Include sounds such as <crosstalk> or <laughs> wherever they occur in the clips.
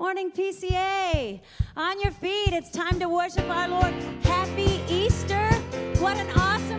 Morning, PCA. On your feet, it's time to worship our Lord. Happy Easter. What an awesome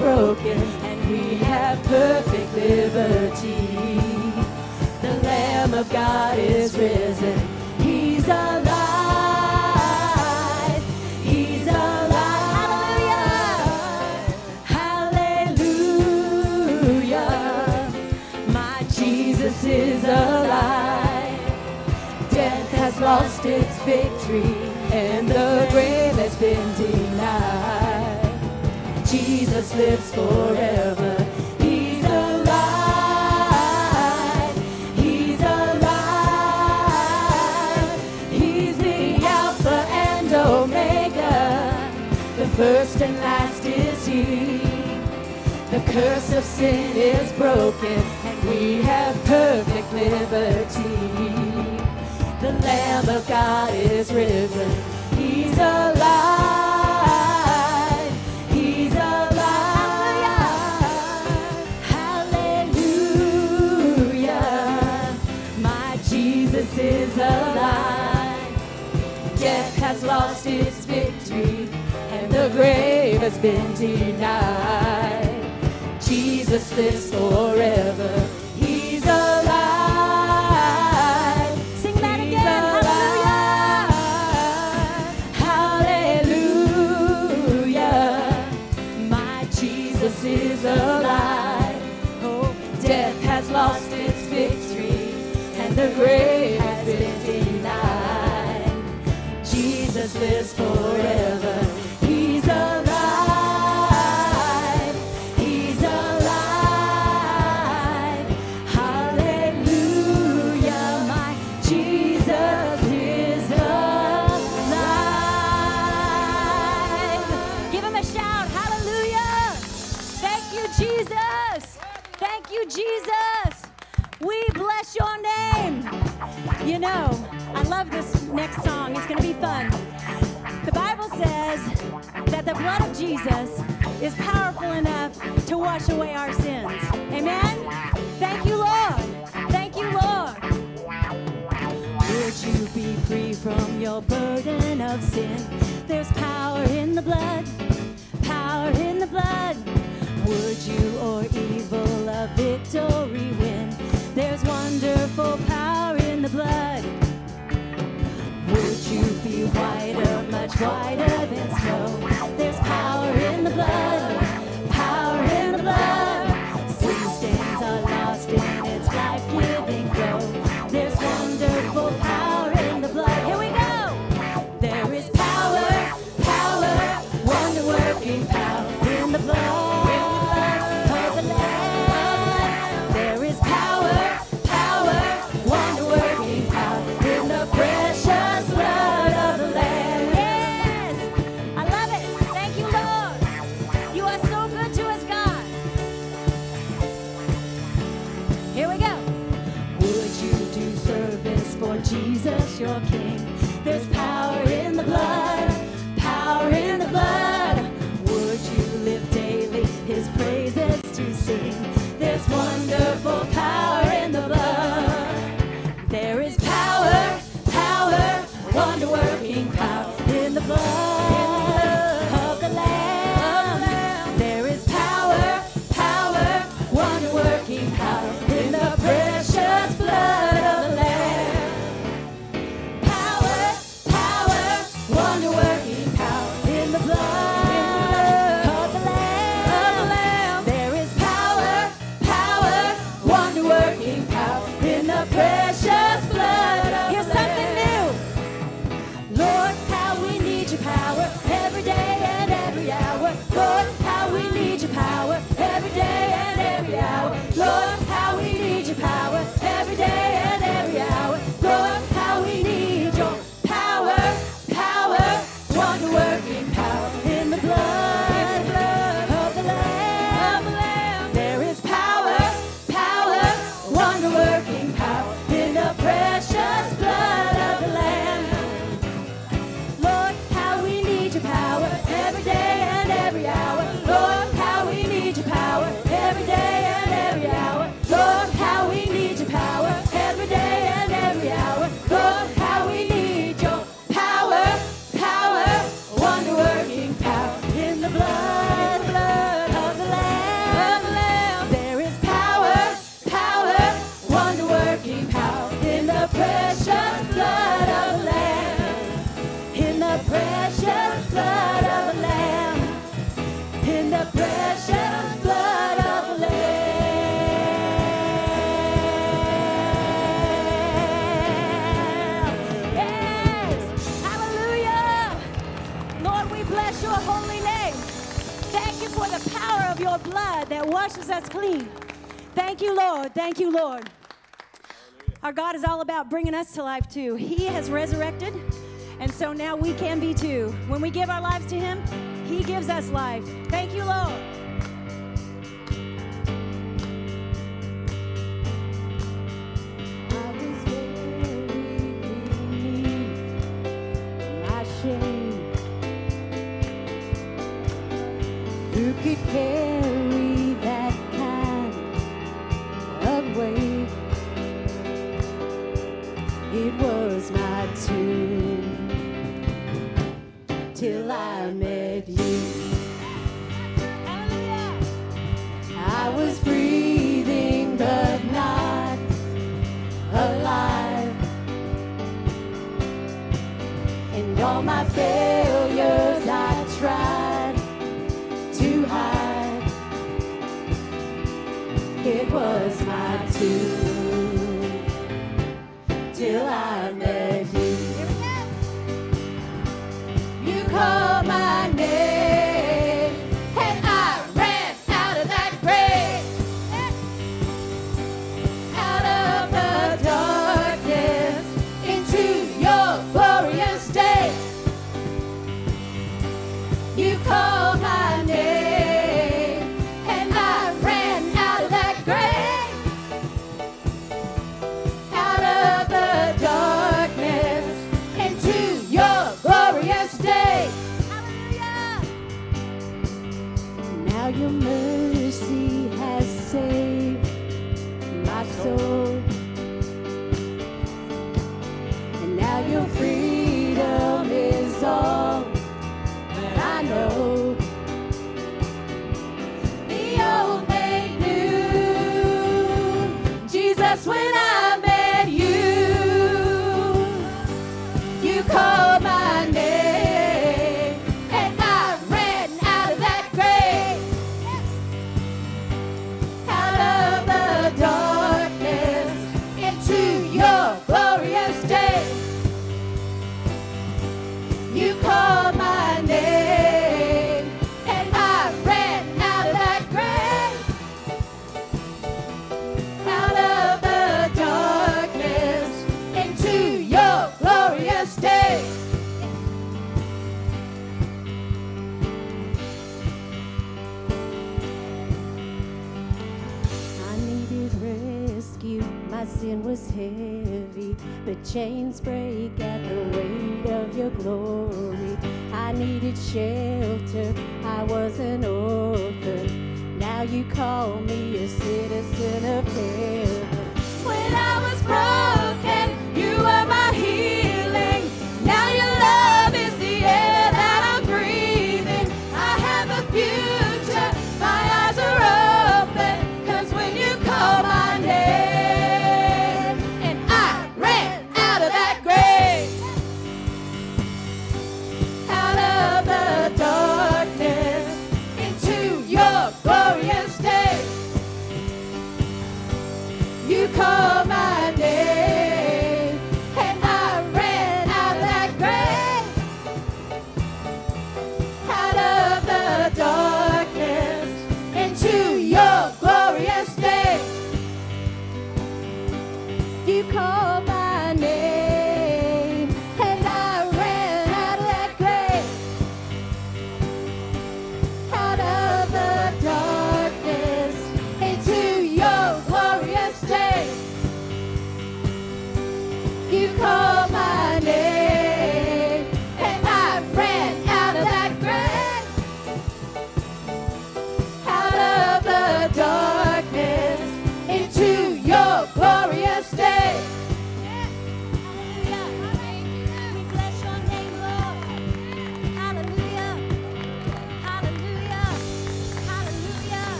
broken, and we have perfect liberty. The Lamb of God is risen. He's alive. He's alive. Hallelujah. My Jesus is alive. Death has lost its victory, and the grave has been denied. Jesus lives forever. He's alive. He's alive. He's the Alpha and Omega. The first and last is He. The curse of sin is broken, and we have perfect liberty. The Lamb of God is risen. He's alive. Been denied. Jesus lives forever. He's alive. Sing that again. Hallelujah. Hallelujah. My Jesus is alive. Oh, death has lost its victory, and the grave has been denied. Jesus lives forever. Is powerful enough to wash away our sins. Amen? Thank you, Lord. Thank you, Lord. Would you be free from your burden of sin? There's power in the blood, power in the blood. Would you or evil a victory win? There's wonderful power in the blood. Would you be whiter, much whiter than snow? The blood, you, Lord. Hallelujah. Our God is all about bringing us to life, too. He has resurrected, and so now we can be too. When we give our lives to Him, He gives us life. Thank you, Lord. sin was heavy. The chains break at the weight of your glory. I needed shelter, I was an orphan. Now you call me a citizen of heaven. When I was broken.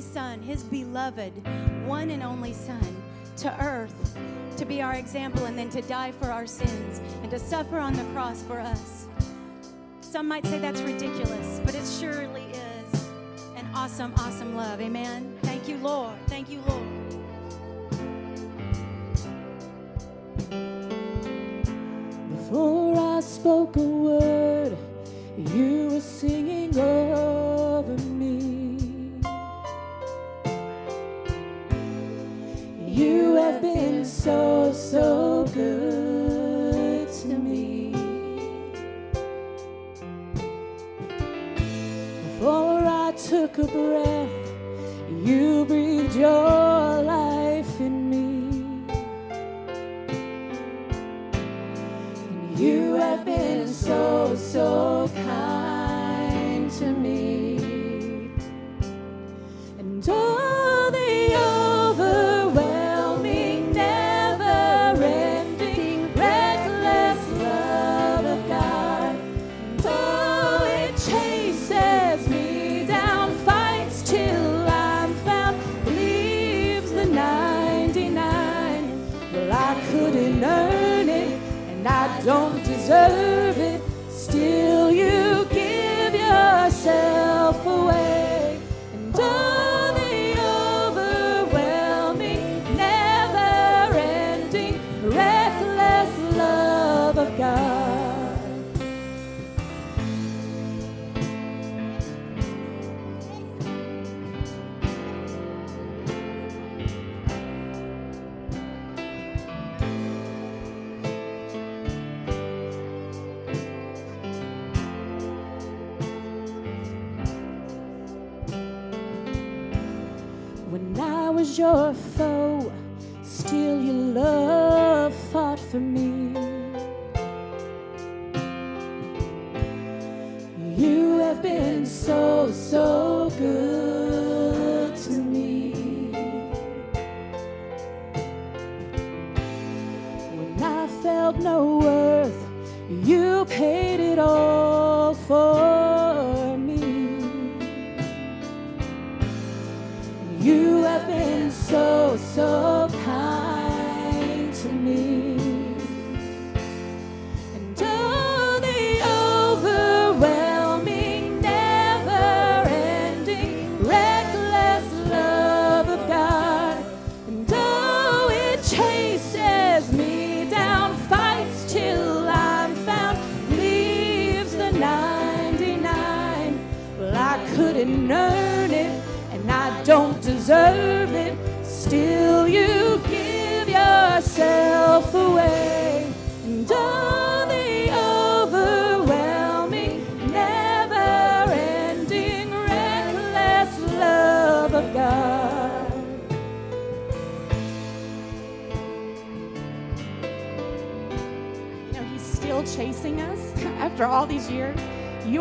Son, His beloved, one and only Son, to earth to be our example and then to die for our sins and to suffer on the cross for us. Some might say that's ridiculous, but it surely is an awesome, awesome love. Amen. Thank you, Lord. Thank you, Lord. Before I spoke a word, you were singing. Took a breath, you breathed your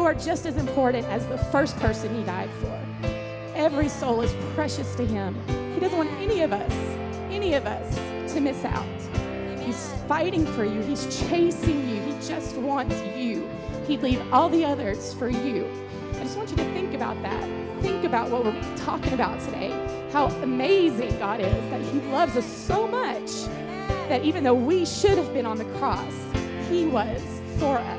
are just as important as the first person He died for. Every soul is precious to Him. He doesn't want any of us, any of us, to miss out. He's fighting for you, He's chasing you. He just wants you. He'd leave all the others for you. I just want you to think about that. Think about what we're talking about today. How amazing God is that He loves us so much that even though we should have been on the cross, He was for us.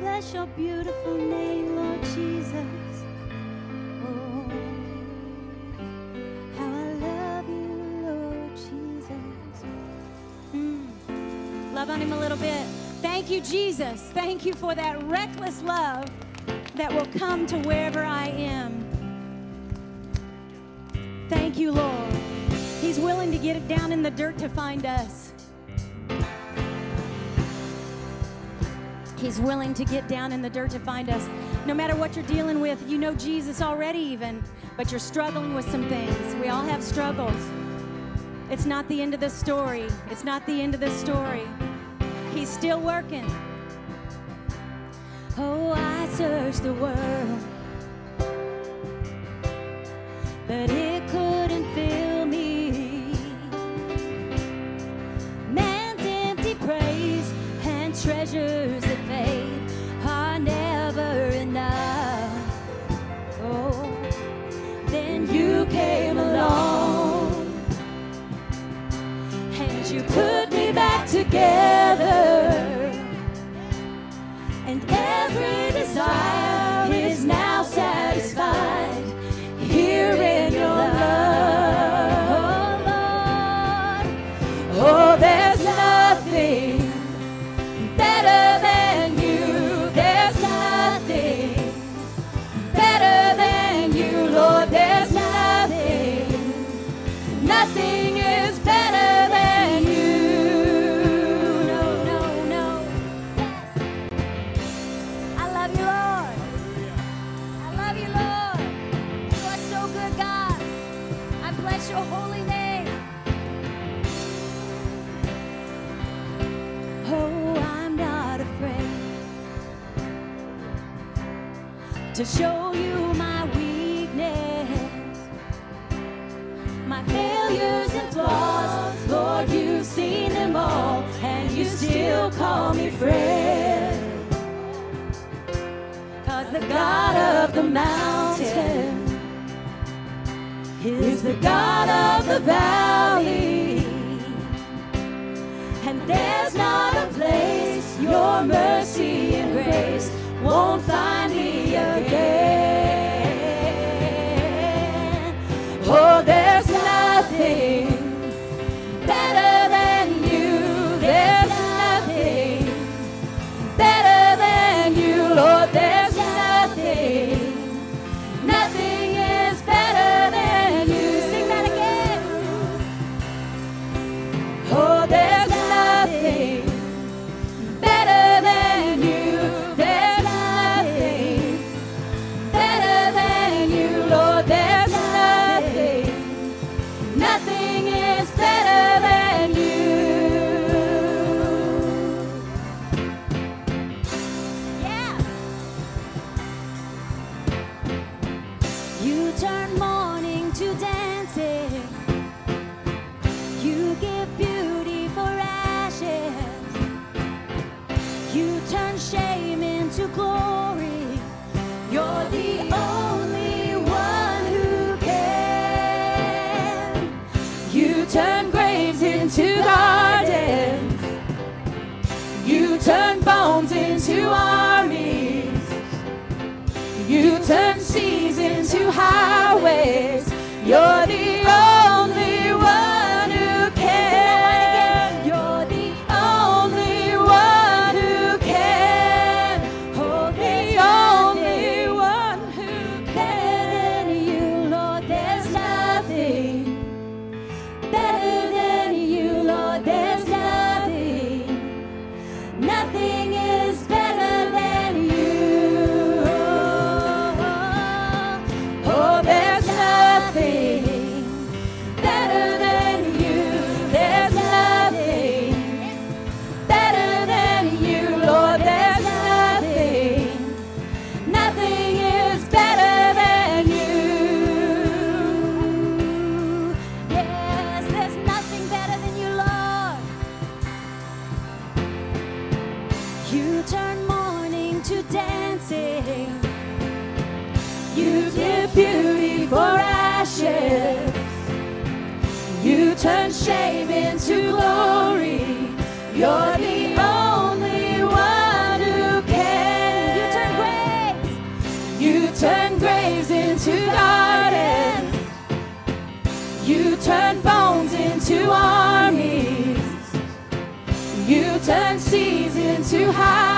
bless your beautiful name, Lord Jesus. Oh, how I love you, Lord Jesus. Mm. Love on him a little bit. Thank you, Jesus. Thank you for that reckless love that will come to wherever I am. Thank you, Lord. He's willing to get it down in the dirt to find us. He's willing to get down in the dirt to find us. No matter what you're dealing with, you know Jesus already, even, but you're struggling with some things. We all have struggles. It's not the end of the story. It's not the end of the story. He's still working. Oh, I searched the world, but it to show you my weakness, my failures and flaws. Lord, you've seen them all, and you still call me friend. Cause the God of the mountain is the God of the valley. And there's not a place your mercy and grace won't find into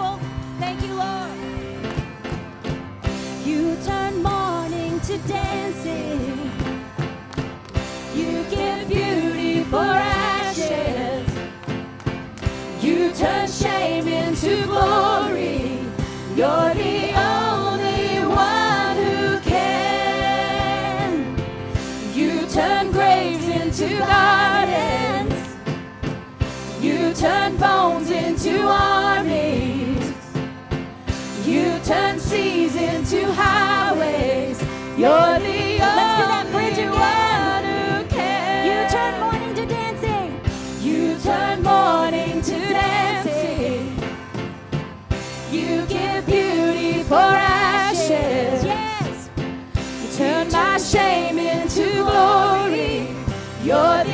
beautiful. Thank you, Lord. You turn mourning to dancing. You give beauty for ashes. You turn shame into glory. You're the only one who can. You turn graves into gardens. You turn bones into armies. Seas into highways. You're the Let's do that bridge only again. one who can. You turn mourning to dancing. You turn mourning to dancing. You give beauty for ashes. Yes. You turn my shame into glory. You're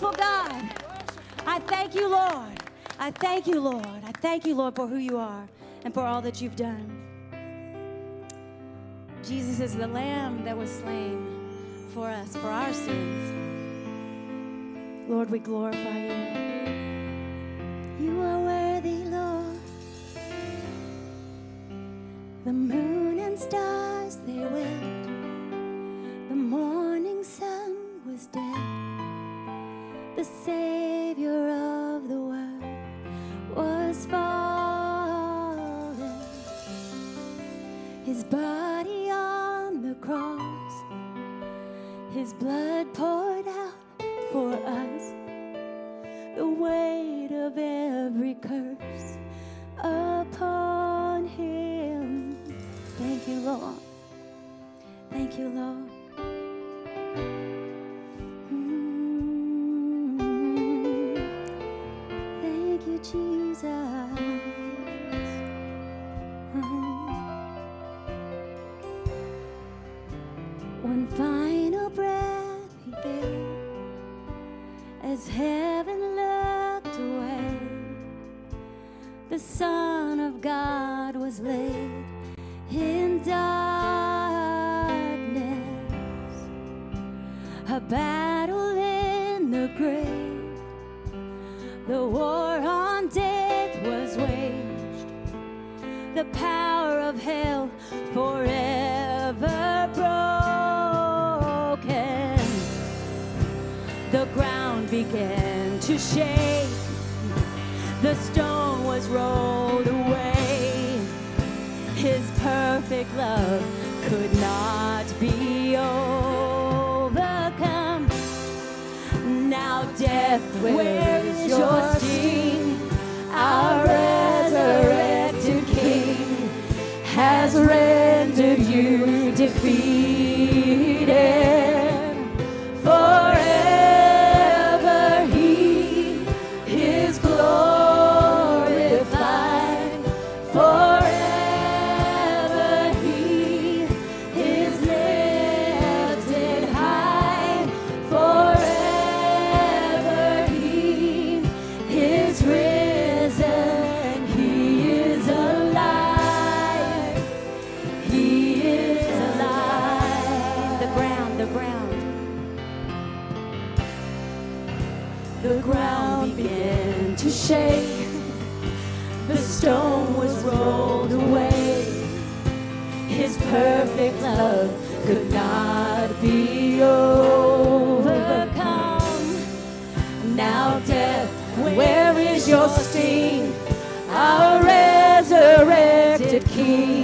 beautiful, God. I thank you, Lord. I thank you, Lord. I thank you, Lord, for who you are and for all that you've done. Jesus is the Lamb that was slain for us, for our sins. Lord, we glorify you. You are worthy, Lord. The moon and stars they wept. The Savior of the world was fallen. His body on the cross, His blood poured out for us. The weight of every curse upon him. Thank you, Lord. Thank you, Lord. stone was rolled away. His perfect love could not be overcome. Now, death, where is your sting? Our resurrected King.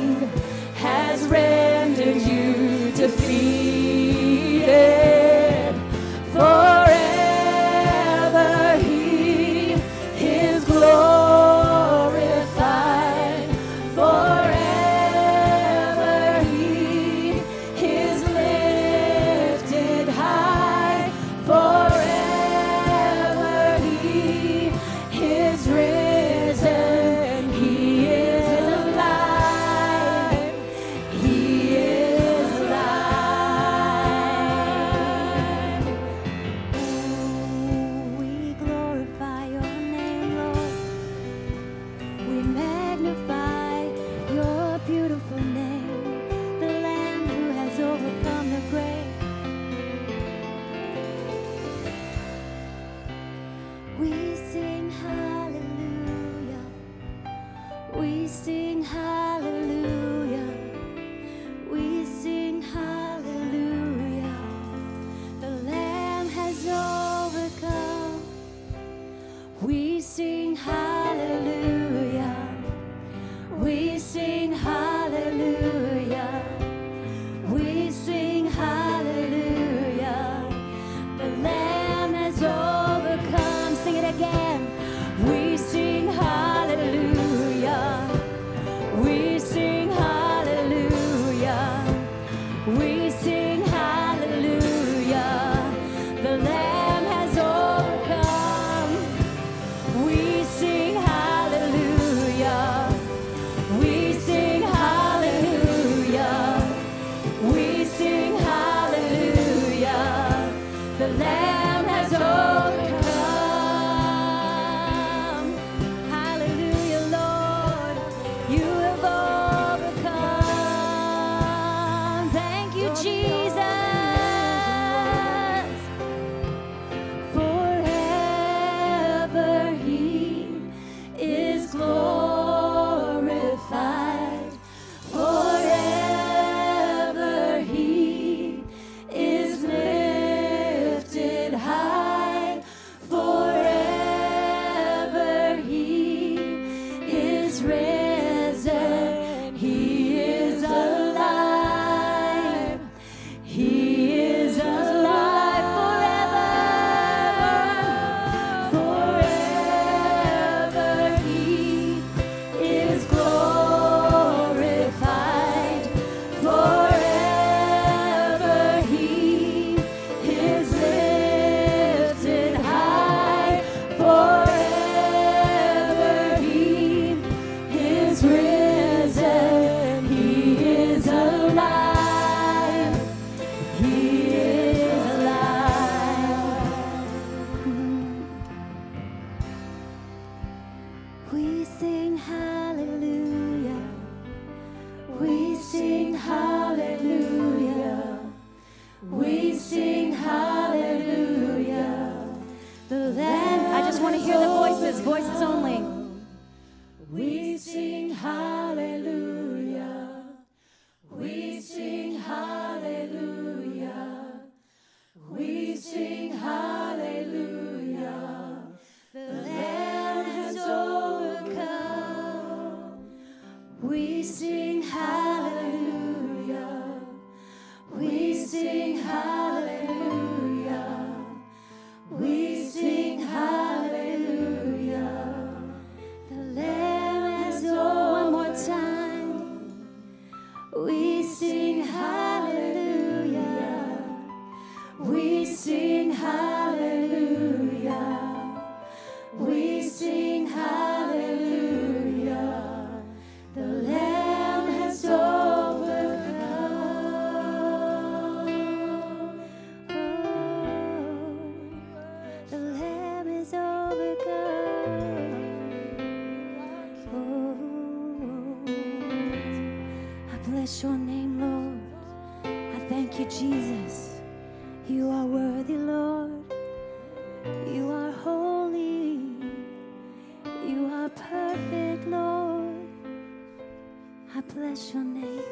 Your name.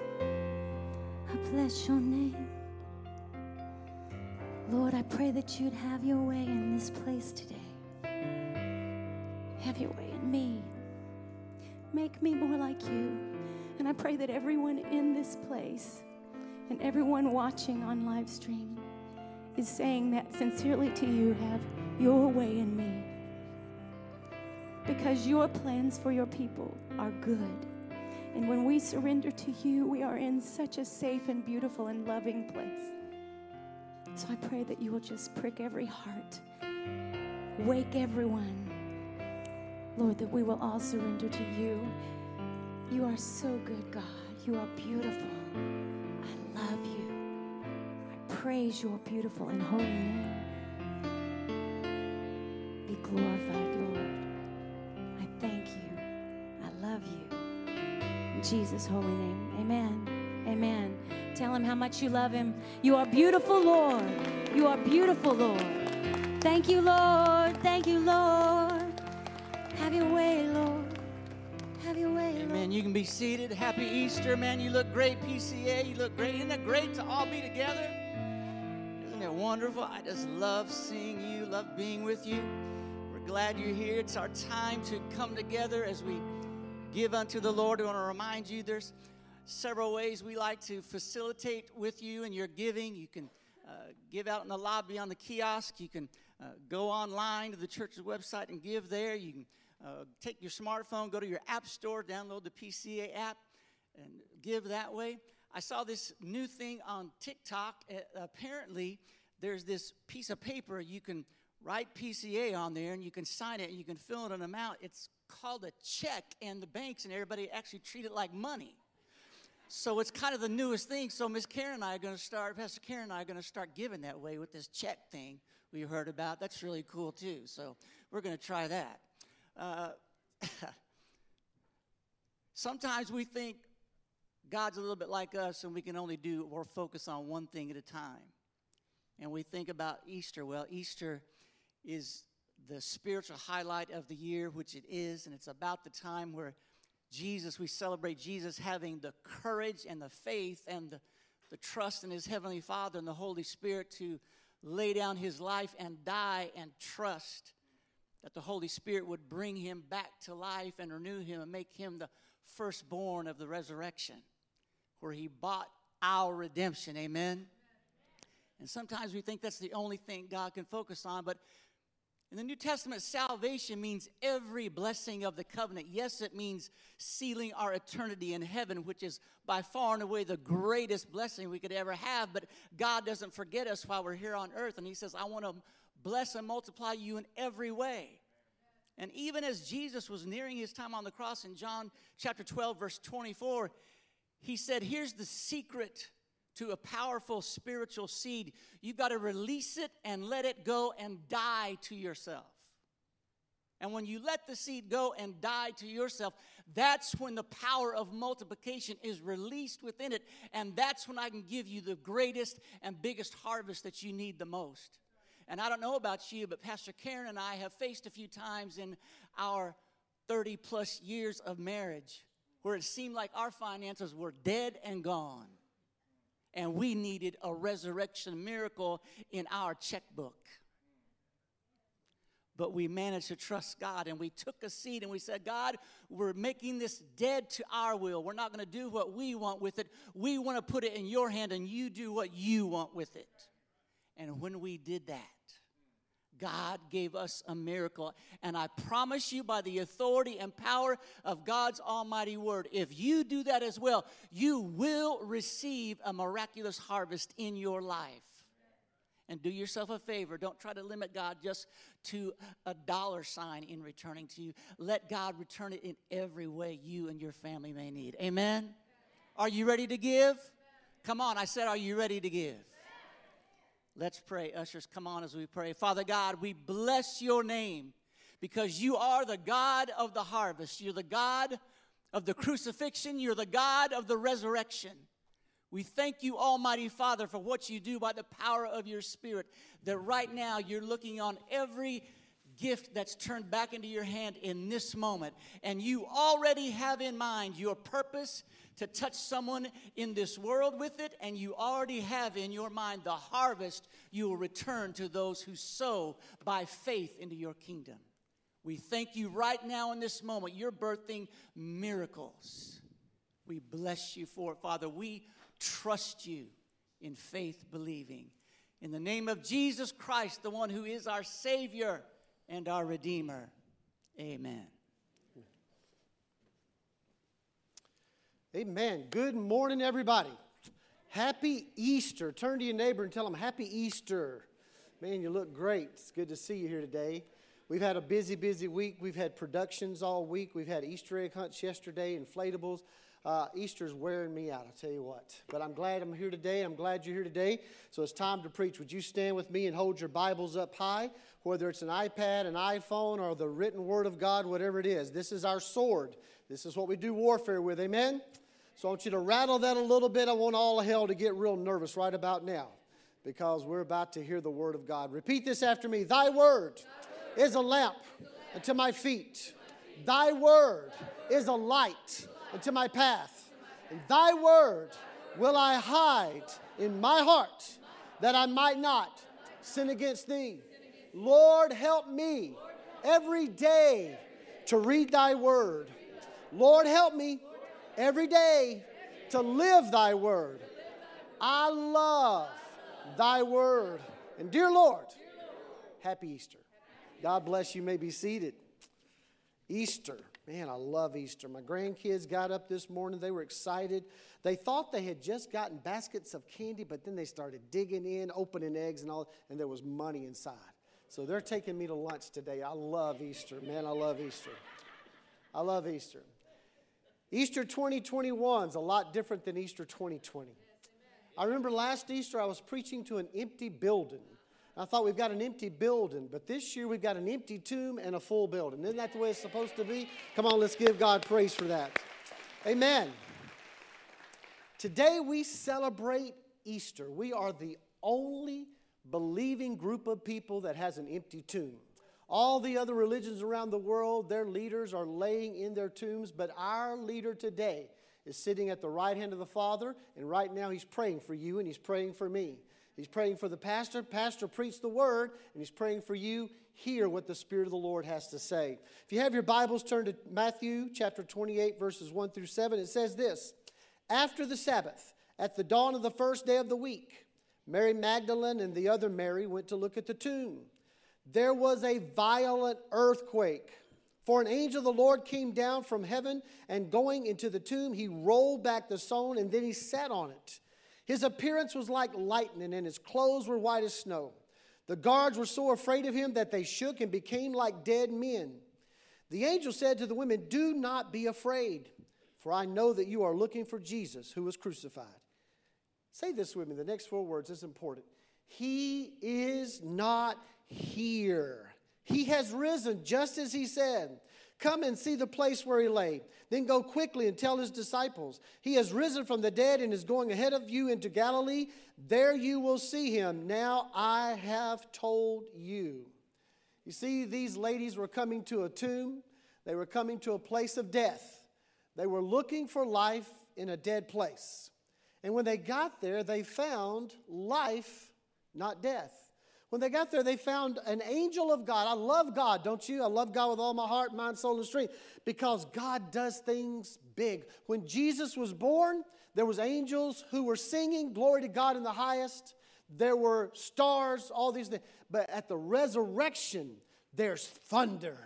I bless your name. Lord, I pray that you'd have your way in this place today. Have your way in me. Make me more like you. And I pray that everyone in this place and everyone watching on live stream is saying that sincerely to you have your way in me. Because your plans for your people are good. And when we surrender to you, we are in such a safe and beautiful and loving place. So I pray that you will just prick every heart, wake everyone. Lord, that we will all surrender to you. You are so good, God. You are beautiful. I love you. I praise your beautiful and holy name. Be glorified, Lord. Jesus' holy name. Amen. Amen. Tell him how much you love him. You are beautiful, Lord. You are beautiful, Lord. Thank you, Lord. Thank you, Lord. Have your way, Lord. Have your way, Lord. Amen. You can be seated. Happy Easter, man. You look great, PCA. You look great. Isn't it great to all be together? Isn't it wonderful? I just love seeing you, love being with you. We're glad you're here. It's our time to come together as we give unto the Lord. I want to remind you there's several ways we like to facilitate with you in your giving. You can uh, give out in the lobby on the kiosk. You can uh, go online to the church's website and give there. You can uh, take your smartphone, go to your app store, download the PCA app, and give that way. I saw this new thing on TikTok. Apparently, there's this piece of paper you can write PCA on there, and you can sign it, and you can fill in an amount. It's called a check, and the banks and everybody actually treat it like money. So it's kind of the newest thing. So Miss Karen and I are going to start, Pastor Karen and I are going to start giving that way with this check thing we heard about. That's really cool too. So we're going to try that. Uh, <laughs> sometimes we think God's a little bit like us and we can only do or focus on one thing at a time. And we think about Easter. Well, Easter is the spiritual highlight of the year, which it is, and it's about the time where Jesus, we celebrate Jesus having the courage and the faith and the, the trust in his Heavenly Father and the Holy Spirit to lay down his life and die and trust that the Holy Spirit would bring him back to life and renew him and make him the firstborn of the resurrection, where he bought our redemption. Amen. And sometimes we think that's the only thing God can focus on, but in the New Testament, salvation means every blessing of the covenant. Yes, it means sealing our eternity in heaven, which is by far and away the greatest blessing we could ever have. But God doesn't forget us while we're here on earth. And He says, I want to bless and multiply you in every way. And even as Jesus was nearing his time on the cross in John chapter 12, verse 24, He said, Here's the secret to a powerful spiritual seed, you've got to release it and let it go and die to yourself. And when you let the seed go and die to yourself, that's when the power of multiplication is released within it. And that's when I can give you the greatest and biggest harvest that you need the most. And I don't know about you, but Pastor Karen and I have faced a few times in our 30 plus years of marriage where it seemed like our finances were dead and gone and we needed a resurrection miracle in our checkbook. But we managed to trust God and we took a seat and we said, God, we're making this dead to our will. We're not going to do what we want with it. We want to put it in your hand and you do what you want with it. And when we did that, God gave us a miracle. And I promise you, by the authority and power of God's almighty word, if you do that as well, you will receive a miraculous harvest in your life. And do yourself a favor. Don't try to limit God just to a dollar sign in returning to you. Let God return it in every way you and your family may need. Amen? Are you ready to give? Come on, I said, Are you ready to give? Let's pray. Ushers, come on as we pray. Father God, we bless your name because you are the God of the harvest. You're the God of the crucifixion. You're the God of the resurrection. We thank you, Almighty Father, for what you do by the power of your Spirit. That right now you're looking on every gift that's turned back into your hand in this moment. And you already have in mind your purpose to touch someone in this world with it, and you already have in your mind the harvest you will return to those who sow by faith into your kingdom. We thank you right now in this moment. You're birthing miracles. We bless you for it, Father. We trust you in faith believing. In the name of Jesus Christ, the one who is our Savior and our Redeemer. Amen. Amen. Good morning, everybody. Happy Easter. Turn to your neighbor and tell them, Happy Easter. Man, you look great. It's good to see you here today. We've had a busy, busy week. We've had productions all week. We've had Easter egg hunts yesterday, inflatables. Uh, Easter's wearing me out, I'll tell you what. But I'm glad I'm here today. I'm glad you're here today. So it's time to preach. Would you stand with me and hold your Bibles up high, whether it's an iPad, an iPhone, or the written Word of God, whatever it is? This is our sword. This is what we do warfare with. Amen? So I want you to rattle that a little bit. I want all of hell to get real nervous right about now because we're about to hear the word of God. Repeat this after me Thy word is a lamp unto my feet, Thy word is a light unto my path. And Thy word will I hide in my heart that I might not sin against Thee. Lord, help me every day to read Thy word. Lord, help me every day to live thy word. I love thy word. And dear Lord, happy Easter. God bless you. you may be seated. Easter. Man, I love Easter. My grandkids got up this morning. They were excited. They thought they had just gotten baskets of candy, but then they started digging in, opening eggs and all, and there was money inside. So they're taking me to lunch today. I love Easter. Man, I love Easter. I love Easter. Easter 2021 is a lot different than Easter 2020. I remember last Easter I was preaching to an empty building. I thought we've got an empty building, but this year we've got an empty tomb and a full building. Isn't that the way it's supposed to be? Come on, let's give God praise for that. Amen. Today we celebrate Easter. We are the only believing group of people that has an empty tomb. All the other religions around the world, their leaders are laying in their tombs, but our leader today is sitting at the right hand of the Father, and right now he's praying for you and he's praying for me. He's praying for the pastor. Pastor preached the word, and he's praying for you. Hear what the Spirit of the Lord has to say. If you have your Bibles, turn to Matthew chapter 28, verses 1 through 7. It says this After the Sabbath, at the dawn of the first day of the week, Mary Magdalene and the other Mary went to look at the tomb there was a violent earthquake. For an angel of the Lord came down from heaven, and going into the tomb, he rolled back the stone and then he sat on it. His appearance was like lightning, and his clothes were white as snow. The guards were so afraid of him that they shook and became like dead men. The angel said to the women, Do not be afraid, for I know that you are looking for Jesus who was crucified. Say this with me, the next four words is important. He is not here. He has risen, just as he said. Come and see the place where he lay. Then go quickly and tell his disciples, He has risen from the dead and is going ahead of you into Galilee. There you will see him. Now I have told you. You see, these ladies were coming to a tomb, they were coming to a place of death. They were looking for life in a dead place. And when they got there, they found life, not death. When they got there, they found an angel of God. I love God, don't you? I love God with all my heart, mind, soul, and strength because God does things big. When Jesus was born, there was angels who were singing glory to God in the highest. There were stars, all these things. But at the resurrection, there's thunder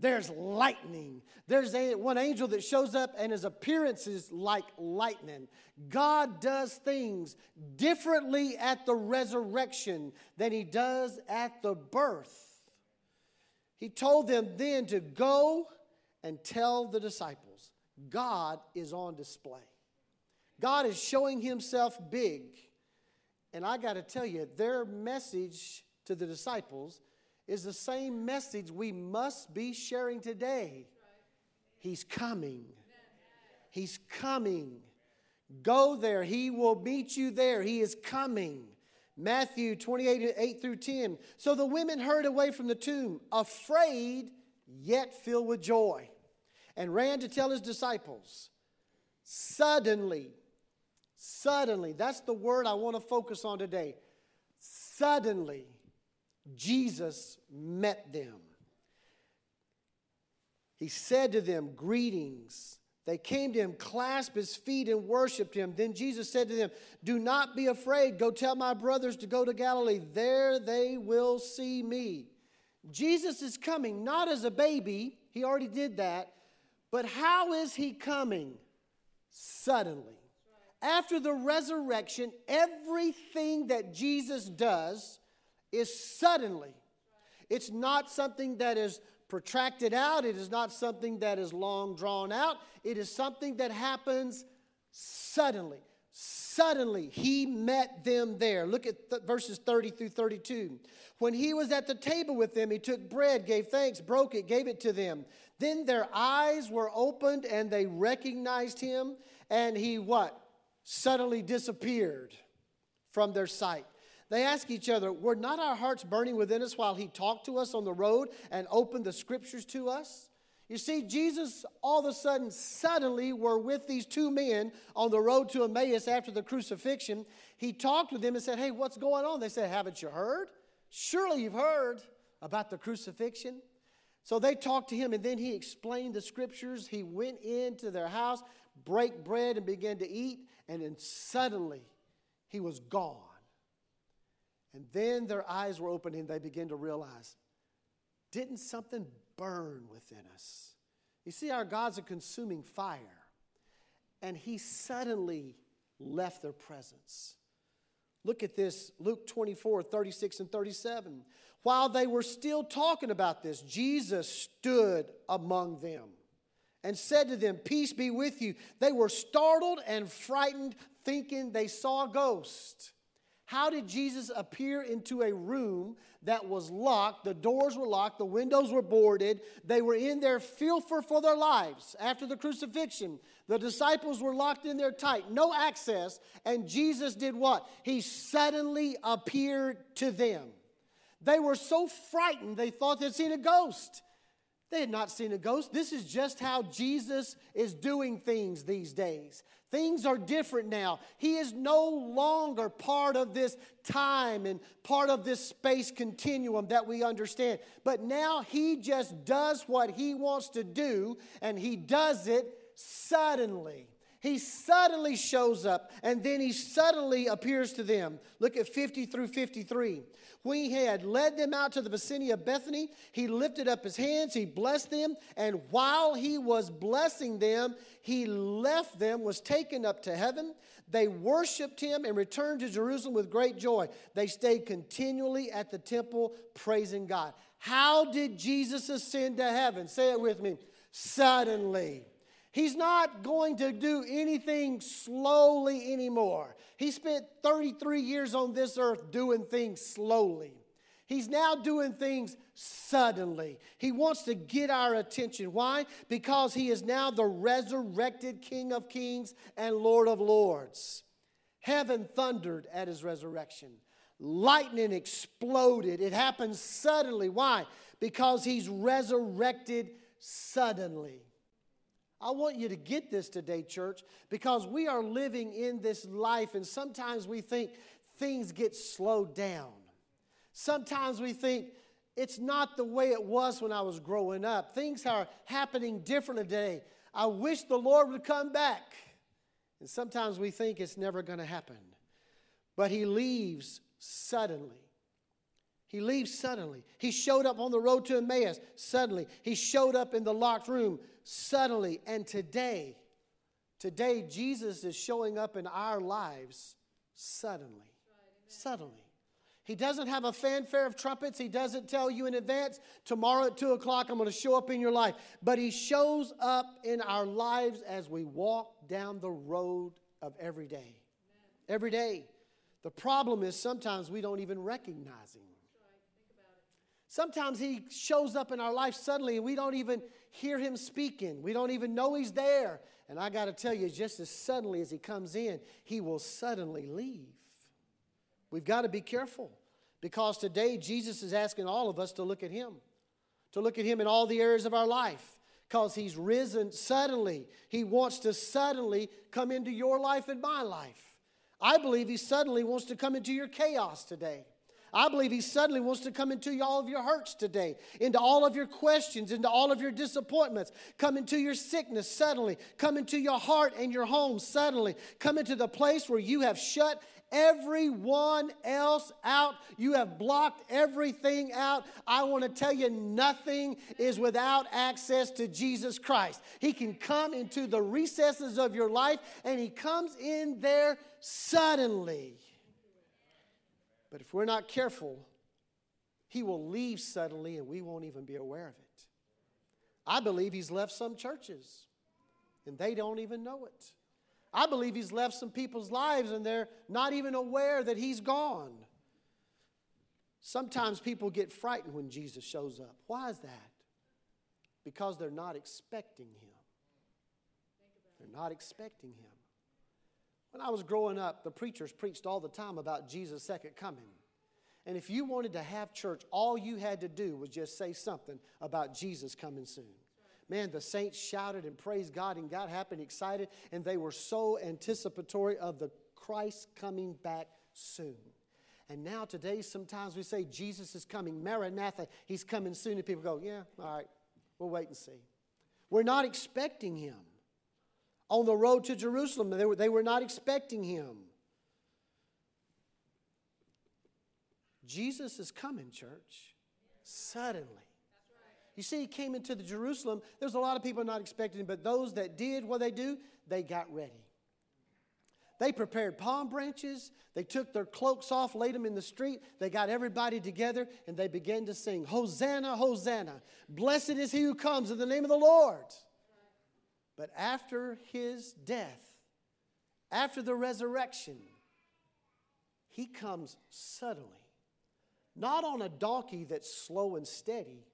there's lightning. There's a, one angel that shows up and his appearance is like lightning. God does things differently at the resurrection than he does at the birth. He told them then to go and tell the disciples God is on display. God is showing himself big. And I got to tell you, their message to the disciples is the same message we must be sharing today. He's coming. He's coming. Go there. He will meet you there. He is coming. Matthew 28, 8 through 10. So the women hurried away from the tomb, afraid, yet filled with joy, and ran to tell his disciples. Suddenly, suddenly, that's the word I want to focus on today. Suddenly, Jesus met them. He said to them, Greetings. They came to him, clasped his feet, and worshiped him. Then Jesus said to them, Do not be afraid. Go tell my brothers to go to Galilee. There they will see me. Jesus is coming not as a baby, he already did that, but how is he coming? Suddenly. After the resurrection, everything that Jesus does is suddenly. It's not something that is protracted out, it is not something that is long drawn out, it is something that happens suddenly. Suddenly, he met them there. Look at th- verses 30 through 32. When he was at the table with them, he took bread, gave thanks, broke it, gave it to them. Then their eyes were opened and they recognized him, and he what? Suddenly disappeared from their sight. They ask each other, Were not our hearts burning within us while he talked to us on the road and opened the scriptures to us? You see, Jesus all of a sudden, suddenly, were with these two men on the road to Emmaus after the crucifixion. He talked with them and said, Hey, what's going on? They said, Haven't you heard? Surely you've heard about the crucifixion. So they talked to him, and then he explained the scriptures. He went into their house, break bread, and began to eat, and then suddenly he was gone. And then their eyes were opened and they began to realize didn't something burn within us? You see, our God's a consuming fire. And he suddenly left their presence. Look at this Luke 24, 36 and 37. While they were still talking about this, Jesus stood among them and said to them, Peace be with you. They were startled and frightened, thinking they saw a ghost. How did Jesus appear into a room that was locked? The doors were locked, the windows were boarded, they were in there fearful for their lives after the crucifixion. The disciples were locked in there tight, no access, and Jesus did what? He suddenly appeared to them. They were so frightened they thought they'd seen a ghost. They had not seen a ghost. This is just how Jesus is doing things these days. Things are different now. He is no longer part of this time and part of this space continuum that we understand. But now he just does what he wants to do, and he does it suddenly. He suddenly shows up and then he suddenly appears to them. Look at 50 through 53. When he had led them out to the vicinity of Bethany, he lifted up his hands, he blessed them, and while he was blessing them, he left them, was taken up to heaven. They worshiped him and returned to Jerusalem with great joy. They stayed continually at the temple praising God. How did Jesus ascend to heaven? Say it with me. Suddenly. He's not going to do anything slowly anymore. He spent 33 years on this earth doing things slowly. He's now doing things suddenly. He wants to get our attention. Why? Because he is now the resurrected King of Kings and Lord of Lords. Heaven thundered at his resurrection. Lightning exploded. It happened suddenly. Why? Because he's resurrected suddenly. I want you to get this today, church, because we are living in this life, and sometimes we think things get slowed down. Sometimes we think it's not the way it was when I was growing up. Things are happening differently today. I wish the Lord would come back. And sometimes we think it's never going to happen. But He leaves suddenly. He leaves suddenly. He showed up on the road to Emmaus suddenly. He showed up in the locked room suddenly. And today, today, Jesus is showing up in our lives suddenly. Suddenly. He doesn't have a fanfare of trumpets. He doesn't tell you in advance, tomorrow at 2 o'clock, I'm going to show up in your life. But He shows up in our lives as we walk down the road of every day. Every day. The problem is sometimes we don't even recognize Him. Sometimes He shows up in our life suddenly and we don't even hear Him speaking. We don't even know He's there. And I got to tell you, just as suddenly as He comes in, He will suddenly leave. We've got to be careful because today Jesus is asking all of us to look at Him, to look at Him in all the areas of our life because He's risen suddenly. He wants to suddenly come into your life and my life. I believe He suddenly wants to come into your chaos today. I believe He suddenly wants to come into all of your hurts today, into all of your questions, into all of your disappointments, come into your sickness suddenly, come into your heart and your home suddenly, come into the place where you have shut everyone else out. You have blocked everything out. I want to tell you, nothing is without access to Jesus Christ. He can come into the recesses of your life, and He comes in there suddenly. But if we're not careful, He will leave suddenly, and we won't even be aware of it. I believe He's left some churches, and they don't even know it. I believe he's left some people's lives and they're not even aware that he's gone. Sometimes people get frightened when Jesus shows up. Why is that? Because they're not expecting him. They're not expecting him. When I was growing up, the preachers preached all the time about Jesus' second coming. And if you wanted to have church, all you had to do was just say something about Jesus coming soon. Man, the saints shouted and praised God and got happy and excited, and they were so anticipatory of the Christ coming back soon. And now, today, sometimes we say Jesus is coming, Maranatha, he's coming soon, and people go, Yeah, all right, we'll wait and see. We're not expecting him. On the road to Jerusalem, they were, they were not expecting him. Jesus is coming, church, suddenly. You see, he came into the Jerusalem. There's a lot of people not expecting him, but those that did what they do, they got ready. They prepared palm branches. They took their cloaks off, laid them in the street. They got everybody together and they began to sing, Hosanna, Hosanna. Blessed is he who comes in the name of the Lord. But after his death, after the resurrection, he comes suddenly. Not on a donkey that's slow and steady,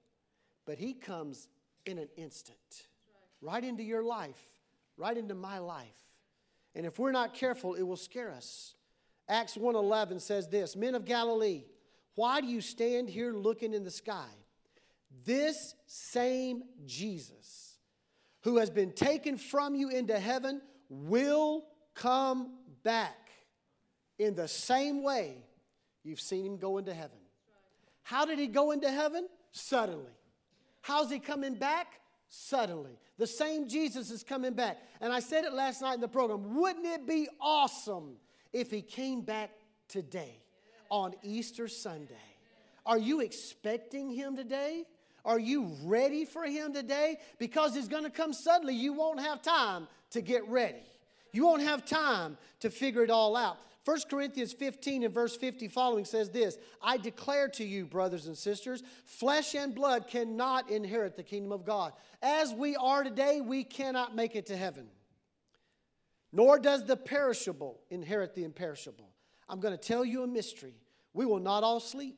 but He comes in an instant, right into your life, right into my life. And if we're not careful, it will scare us. Acts 1:11 says this, "Men of Galilee, why do you stand here looking in the sky? This same Jesus who has been taken from you into heaven will come back in the same way you've seen him go into heaven. How did he go into heaven? Suddenly. How's he coming back? Suddenly. The same Jesus is coming back. And I said it last night in the program. Wouldn't it be awesome if he came back today on Easter Sunday? Are you expecting him today? Are you ready for him today? Because he's going to come suddenly. You won't have time to get ready. You won't have time to figure it all out. 1 Corinthians 15 and verse 50 following says this I declare to you, brothers and sisters, flesh and blood cannot inherit the kingdom of God. As we are today, we cannot make it to heaven. Nor does the perishable inherit the imperishable. I'm going to tell you a mystery. We will not all sleep,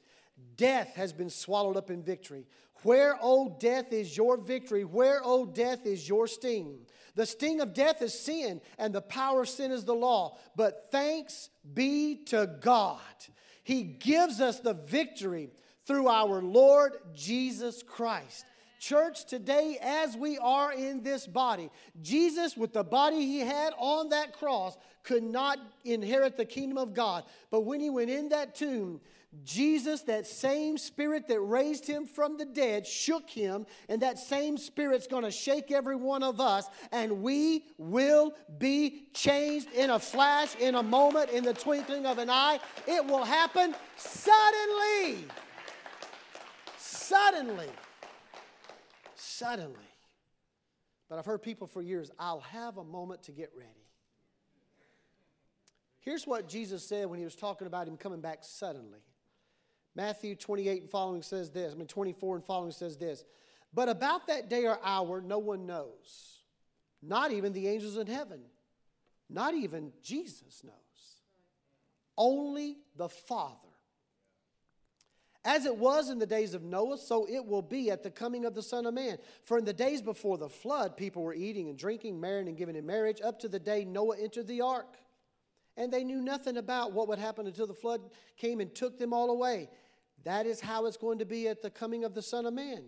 Death has been swallowed up in victory. Where, O death, is your victory? Where, O death, is your sting? The sting of death is sin, and the power of sin is the law. But thanks be to God. He gives us the victory through our Lord Jesus Christ. Church, today, as we are in this body, Jesus, with the body he had on that cross, could not inherit the kingdom of God. But when he went in that tomb, Jesus, that same spirit that raised him from the dead, shook him, and that same spirit's going to shake every one of us, and we will be changed in a flash, in a moment, in the twinkling of an eye. It will happen suddenly. Suddenly. Suddenly. But I've heard people for years, I'll have a moment to get ready. Here's what Jesus said when he was talking about him coming back suddenly. Matthew 28 and following says this, I mean 24 and following says this. But about that day or hour, no one knows, not even the angels in heaven, not even Jesus knows. Only the Father. As it was in the days of Noah, so it will be at the coming of the Son of Man. For in the days before the flood, people were eating and drinking, marrying and giving in marriage, up to the day Noah entered the ark. And they knew nothing about what would happen until the flood came and took them all away. That is how it's going to be at the coming of the Son of Man.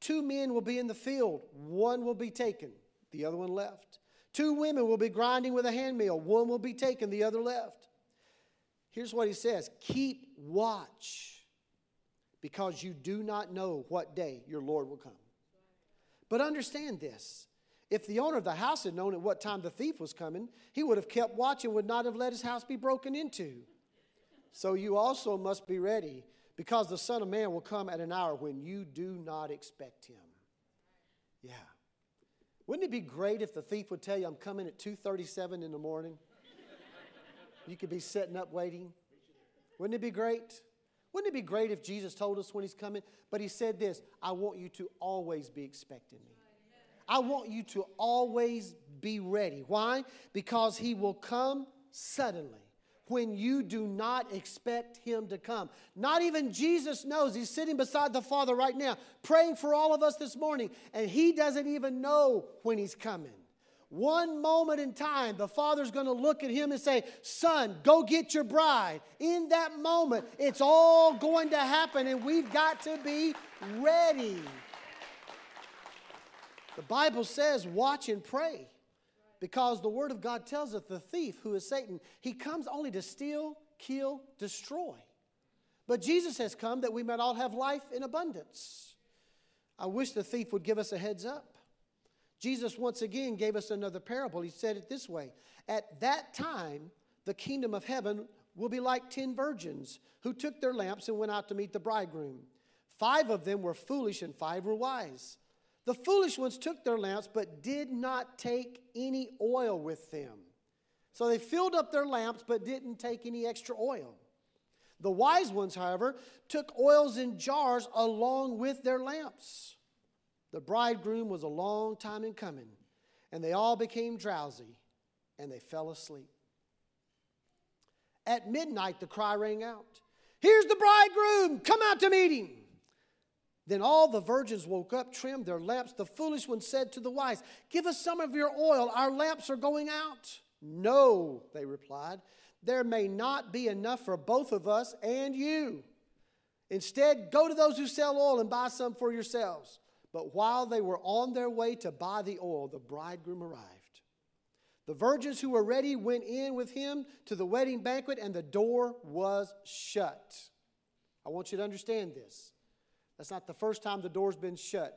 Two men will be in the field, one will be taken, the other one left. Two women will be grinding with a handmill, one will be taken, the other left. Here's what he says Keep watch, because you do not know what day your Lord will come. But understand this if the owner of the house had known at what time the thief was coming, he would have kept watch and would not have let his house be broken into. So you also must be ready because the Son of Man will come at an hour when you do not expect him. Yeah. Wouldn't it be great if the thief would tell you, I'm coming at 2.37 in the morning? you could be sitting up waiting. Wouldn't it be great? Wouldn't it be great if Jesus told us when he's coming? But he said this I want you to always be expecting me. I want you to always be ready. Why? Because he will come suddenly when you do not expect him to come. Not even Jesus knows. He's sitting beside the Father right now, praying for all of us this morning, and he doesn't even know when he's coming. One moment in time, the Father's going to look at him and say, Son, go get your bride. In that moment, it's all going to happen, and we've got to be ready. The Bible says, Watch and pray. Because the Word of God tells us the thief, who is Satan, he comes only to steal, kill, destroy. But Jesus has come that we might all have life in abundance. I wish the thief would give us a heads up. Jesus once again gave us another parable. He said it this way At that time, the kingdom of heaven will be like ten virgins who took their lamps and went out to meet the bridegroom. Five of them were foolish and five were wise. The foolish ones took their lamps, but did not take any oil with them. So they filled up their lamps, but didn't take any extra oil. The wise ones, however, took oils in jars along with their lamps. The bridegroom was a long time in coming, and they all became drowsy and they fell asleep. At midnight, the cry rang out Here's the bridegroom, come out to meet him. Then all the virgins woke up, trimmed their lamps. The foolish one said to the wise, Give us some of your oil, our lamps are going out. No, they replied, there may not be enough for both of us and you. Instead, go to those who sell oil and buy some for yourselves. But while they were on their way to buy the oil, the bridegroom arrived. The virgins who were ready went in with him to the wedding banquet, and the door was shut. I want you to understand this. That's not the first time the door's been shut.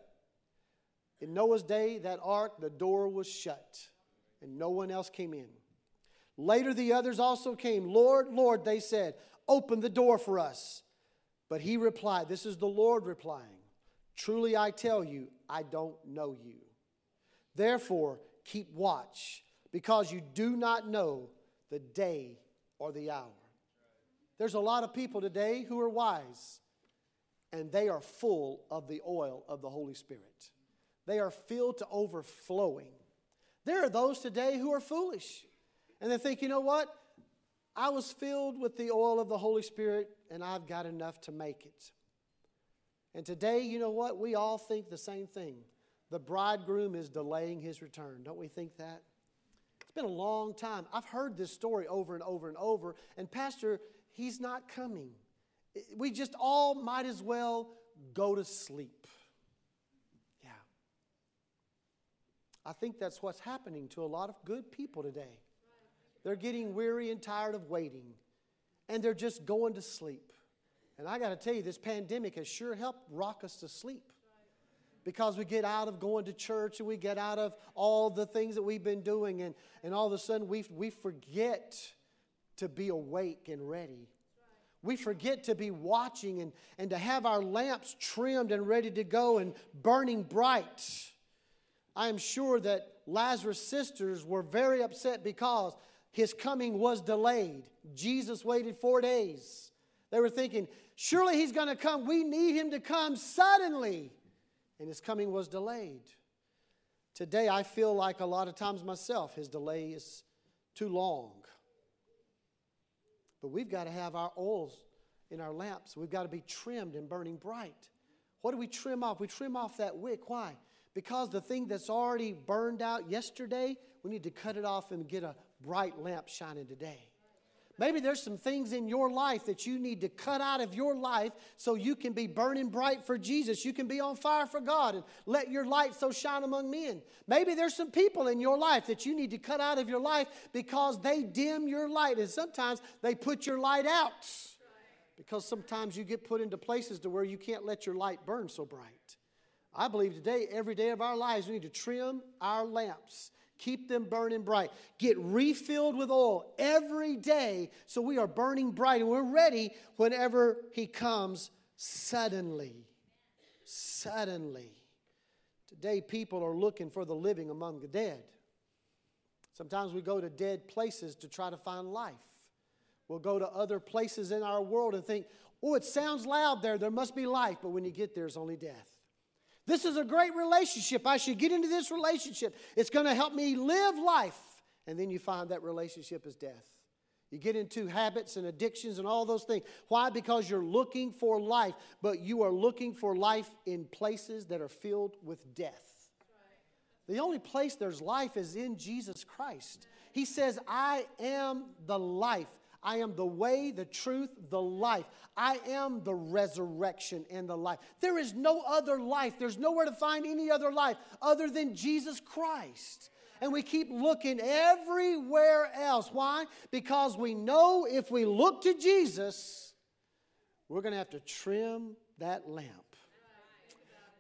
In Noah's day, that ark, the door was shut, and no one else came in. Later, the others also came. Lord, Lord, they said, open the door for us. But he replied, This is the Lord replying, Truly I tell you, I don't know you. Therefore, keep watch, because you do not know the day or the hour. There's a lot of people today who are wise and they are full of the oil of the Holy Spirit. They are filled to overflowing. There are those today who are foolish, and they think, you know what? I was filled with the oil of the Holy Spirit, and I've got enough to make it. And today, you know what? We all think the same thing. The bridegroom is delaying his return. Don't we think that? It's been a long time. I've heard this story over and over and over, and Pastor, he's not coming we just all might as well go to sleep. Yeah. I think that's what's happening to a lot of good people today. They're getting weary and tired of waiting, and they're just going to sleep. And I got to tell you, this pandemic has sure helped rock us to sleep because we get out of going to church and we get out of all the things that we've been doing, and, and all of a sudden we, we forget to be awake and ready we forget to be watching and, and to have our lamps trimmed and ready to go and burning bright. I am sure that Lazarus' sisters were very upset because his coming was delayed. Jesus waited four days. They were thinking, surely he's going to come. We need him to come suddenly. And his coming was delayed. Today, I feel like a lot of times myself, his delay is too long. But we've got to have our oils in our lamps. We've got to be trimmed and burning bright. What do we trim off? We trim off that wick. Why? Because the thing that's already burned out yesterday, we need to cut it off and get a bright lamp shining today. Maybe there's some things in your life that you need to cut out of your life so you can be burning bright for Jesus. You can be on fire for God and let your light so shine among men. Maybe there's some people in your life that you need to cut out of your life because they dim your light and sometimes they put your light out. Because sometimes you get put into places to where you can't let your light burn so bright. I believe today, every day of our lives, we need to trim our lamps Keep them burning bright. Get refilled with oil every day so we are burning bright and we're ready whenever He comes suddenly. Suddenly. Today, people are looking for the living among the dead. Sometimes we go to dead places to try to find life. We'll go to other places in our world and think, oh, it sounds loud there. There must be life. But when you get there, it's only death. This is a great relationship. I should get into this relationship. It's going to help me live life. And then you find that relationship is death. You get into habits and addictions and all those things. Why? Because you're looking for life, but you are looking for life in places that are filled with death. The only place there's life is in Jesus Christ. He says, I am the life. I am the way, the truth, the life. I am the resurrection and the life. There is no other life. There's nowhere to find any other life other than Jesus Christ. And we keep looking everywhere else. Why? Because we know if we look to Jesus, we're going to have to trim that lamp.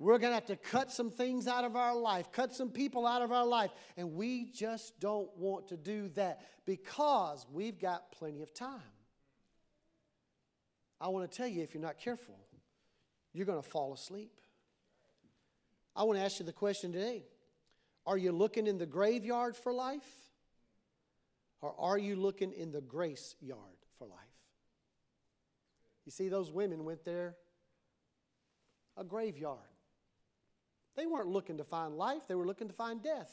We're going to have to cut some things out of our life, cut some people out of our life. And we just don't want to do that because we've got plenty of time. I want to tell you if you're not careful, you're going to fall asleep. I want to ask you the question today Are you looking in the graveyard for life? Or are you looking in the grace yard for life? You see, those women went there, a graveyard. They weren't looking to find life, they were looking to find death.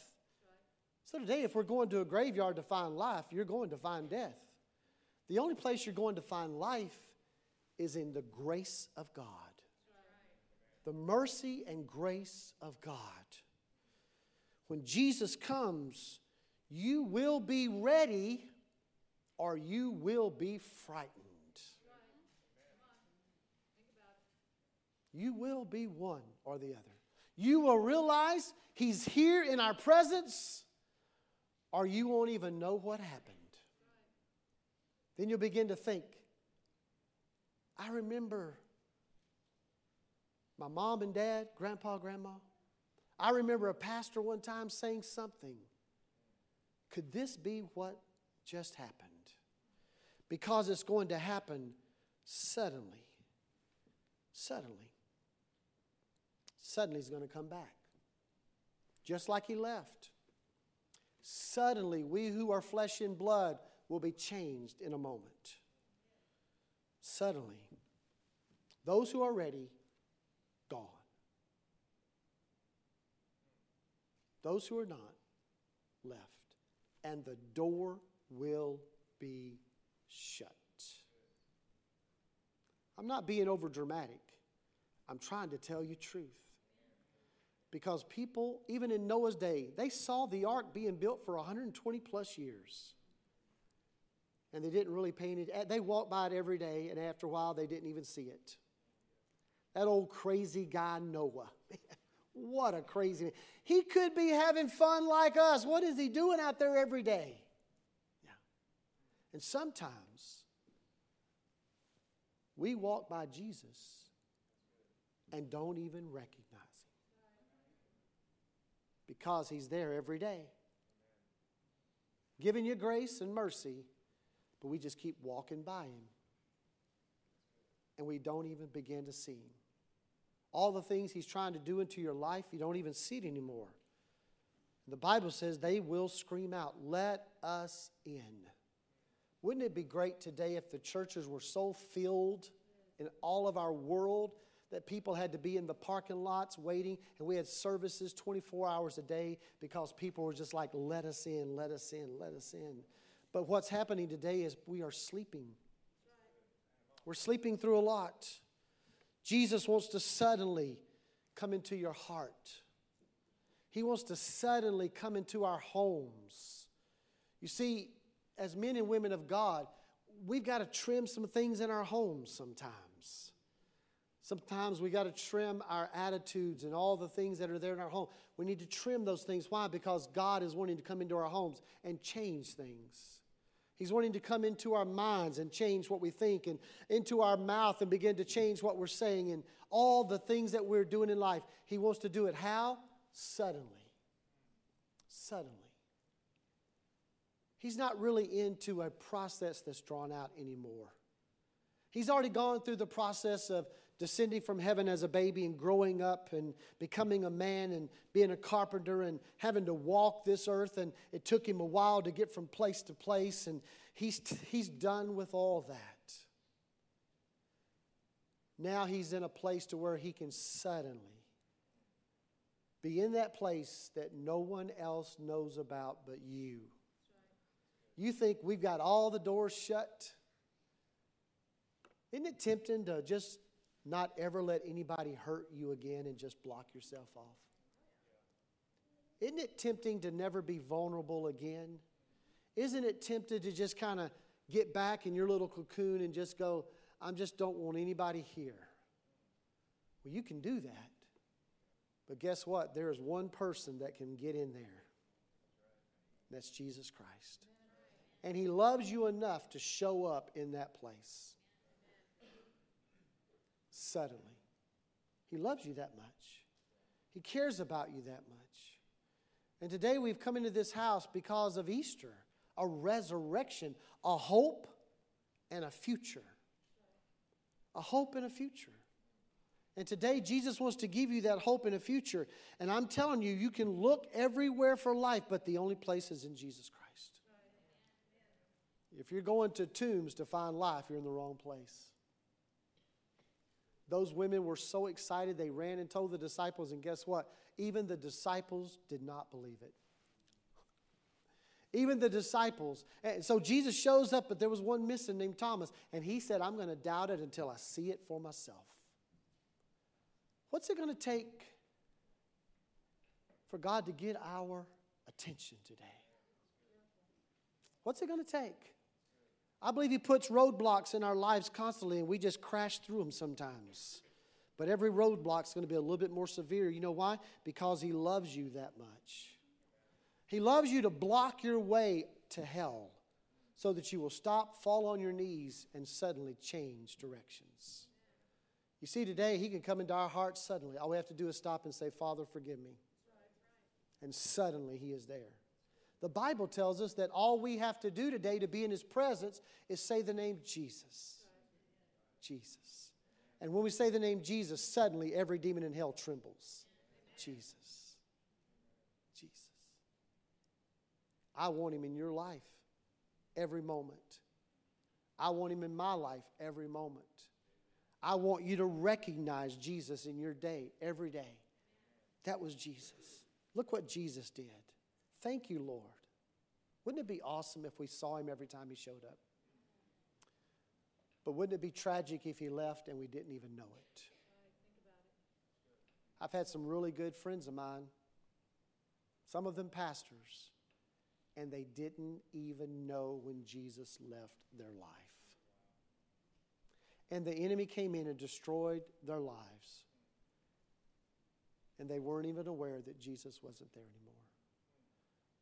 So today, if we're going to a graveyard to find life, you're going to find death. The only place you're going to find life is in the grace of God. The mercy and grace of God. When Jesus comes, you will be ready or you will be frightened. You will be one or the other you will realize He's here in our presence, or you won't even know what happened. Then you'll begin to think, I remember my mom and dad, grandpa, grandma. I remember a pastor one time saying something. Could this be what just happened? Because it's going to happen suddenly. Suddenly suddenly he's going to come back. Just like he left. Suddenly, we who are flesh and blood will be changed in a moment. Suddenly, those who are ready, gone. Those who are not, left. And the door will be shut. I'm not being over dramatic. I'm trying to tell you truth. Because people, even in Noah's day, they saw the ark being built for 120 plus years. And they didn't really pay any, they walked by it every day, and after a while, they didn't even see it. That old crazy guy, Noah. <laughs> what a crazy man. He could be having fun like us. What is he doing out there every day? Yeah. And sometimes we walk by Jesus and don't even recognize because He's there every day. Giving you grace and mercy, but we just keep walking by Him. And we don't even begin to see Him. All the things He's trying to do into your life, you don't even see it anymore. The Bible says they will scream out, Let us in. Wouldn't it be great today if the churches were so filled in all of our world that people had to be in the parking lots waiting and we had services 24 hours a day because people were just like, let us in, let us in, let us in. But what's happening today is we are sleeping. We're sleeping through a lot. Jesus wants to suddenly come into your heart. He wants to suddenly come into our homes. You see, as men and women of God, we've got to trim some things in our homes sometimes. Sometimes we got to trim our attitudes and all the things that are there in our home. We need to trim those things. Why? Because God is wanting to come into our homes and change things. He's wanting to come into our minds and change what we think, and into our mouth and begin to change what we're saying, and all the things that we're doing in life. He wants to do it how? Suddenly. Suddenly. He's not really into a process that's drawn out anymore. He's already gone through the process of descending from heaven as a baby and growing up and becoming a man and being a carpenter and having to walk this earth. And it took him a while to get from place to place. And he's, he's done with all that. Now he's in a place to where he can suddenly be in that place that no one else knows about but you. You think we've got all the doors shut? Isn't it tempting to just not ever let anybody hurt you again and just block yourself off? Isn't it tempting to never be vulnerable again? Isn't it tempted to just kind of get back in your little cocoon and just go, I just don't want anybody here? Well, you can do that. But guess what? There is one person that can get in there. That's Jesus Christ. And He loves you enough to show up in that place suddenly. He loves you that much, He cares about you that much. And today we've come into this house because of Easter, a resurrection, a hope, and a future. A hope and a future. And today, Jesus wants to give you that hope and a future. And I'm telling you, you can look everywhere for life, but the only place is in Jesus Christ. If you're going to tombs to find life, you're in the wrong place. Those women were so excited, they ran and told the disciples, and guess what? Even the disciples did not believe it. Even the disciples. And so Jesus shows up, but there was one missing named Thomas, and he said, I'm going to doubt it until I see it for myself. What's it going to take for God to get our attention today? What's it going to take? I believe He puts roadblocks in our lives constantly, and we just crash through them sometimes. But every roadblock is going to be a little bit more severe. You know why? Because He loves you that much. He loves you to block your way to hell so that you will stop, fall on your knees, and suddenly change directions. You see, today He can come into our hearts suddenly. All we have to do is stop and say, Father, forgive me. And suddenly He is there. The Bible tells us that all we have to do today to be in His presence is say the name Jesus. Jesus. And when we say the name Jesus, suddenly every demon in hell trembles. Jesus. Jesus. I want Him in your life every moment. I want Him in my life every moment. I want you to recognize Jesus in your day, every day. That was Jesus. Look what Jesus did. Thank you, Lord. Wouldn't it be awesome if we saw him every time he showed up? But wouldn't it be tragic if he left and we didn't even know it? I've had some really good friends of mine, some of them pastors, and they didn't even know when Jesus left their life. And the enemy came in and destroyed their lives. And they weren't even aware that Jesus wasn't there anymore.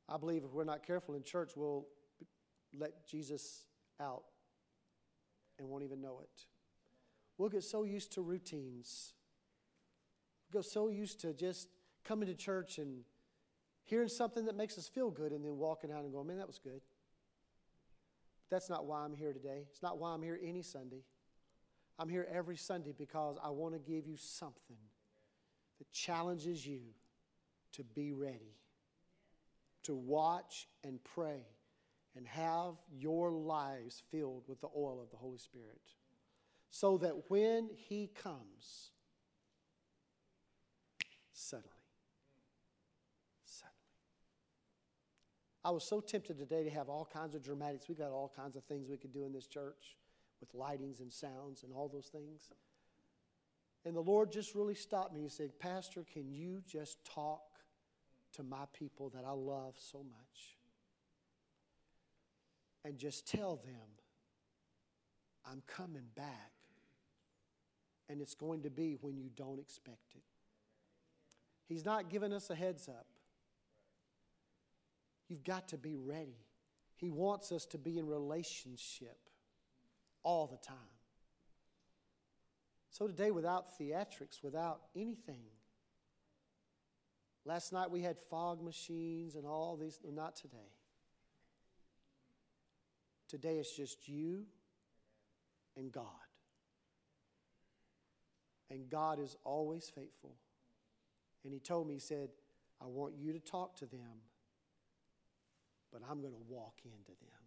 I believe if we're not careful in church, we'll let Jesus out and won't even know it. We'll get so used to routines. We'll get so used to just coming to church and hearing something that makes us feel good and then walking out and going, man, that was good. But that's not why I'm here today. It's not why I'm here any Sunday. I'm here every Sunday because I want to give you something that challenges you to be ready to watch and pray and have your lives filled with the oil of the Holy Spirit. So that when He comes, suddenly, suddenly. I was so tempted today to have all kinds of dramatics. We've got all kinds of things we could do in this church with lightings and sounds and all those things. And the Lord just really stopped me. He said, Pastor, can you just talk to my people that I love so much? And just tell them, I'm coming back. And it's going to be when you don't expect it. He's not giving us a heads up. You've got to be ready. He wants us to be in relationship all the time. So today, without theatrics, without anything, last night we had fog machines and all these, not today. Today it's just you and God. And God is always faithful. And He told me, He said, I want you to talk to them, but I'm going to walk into them.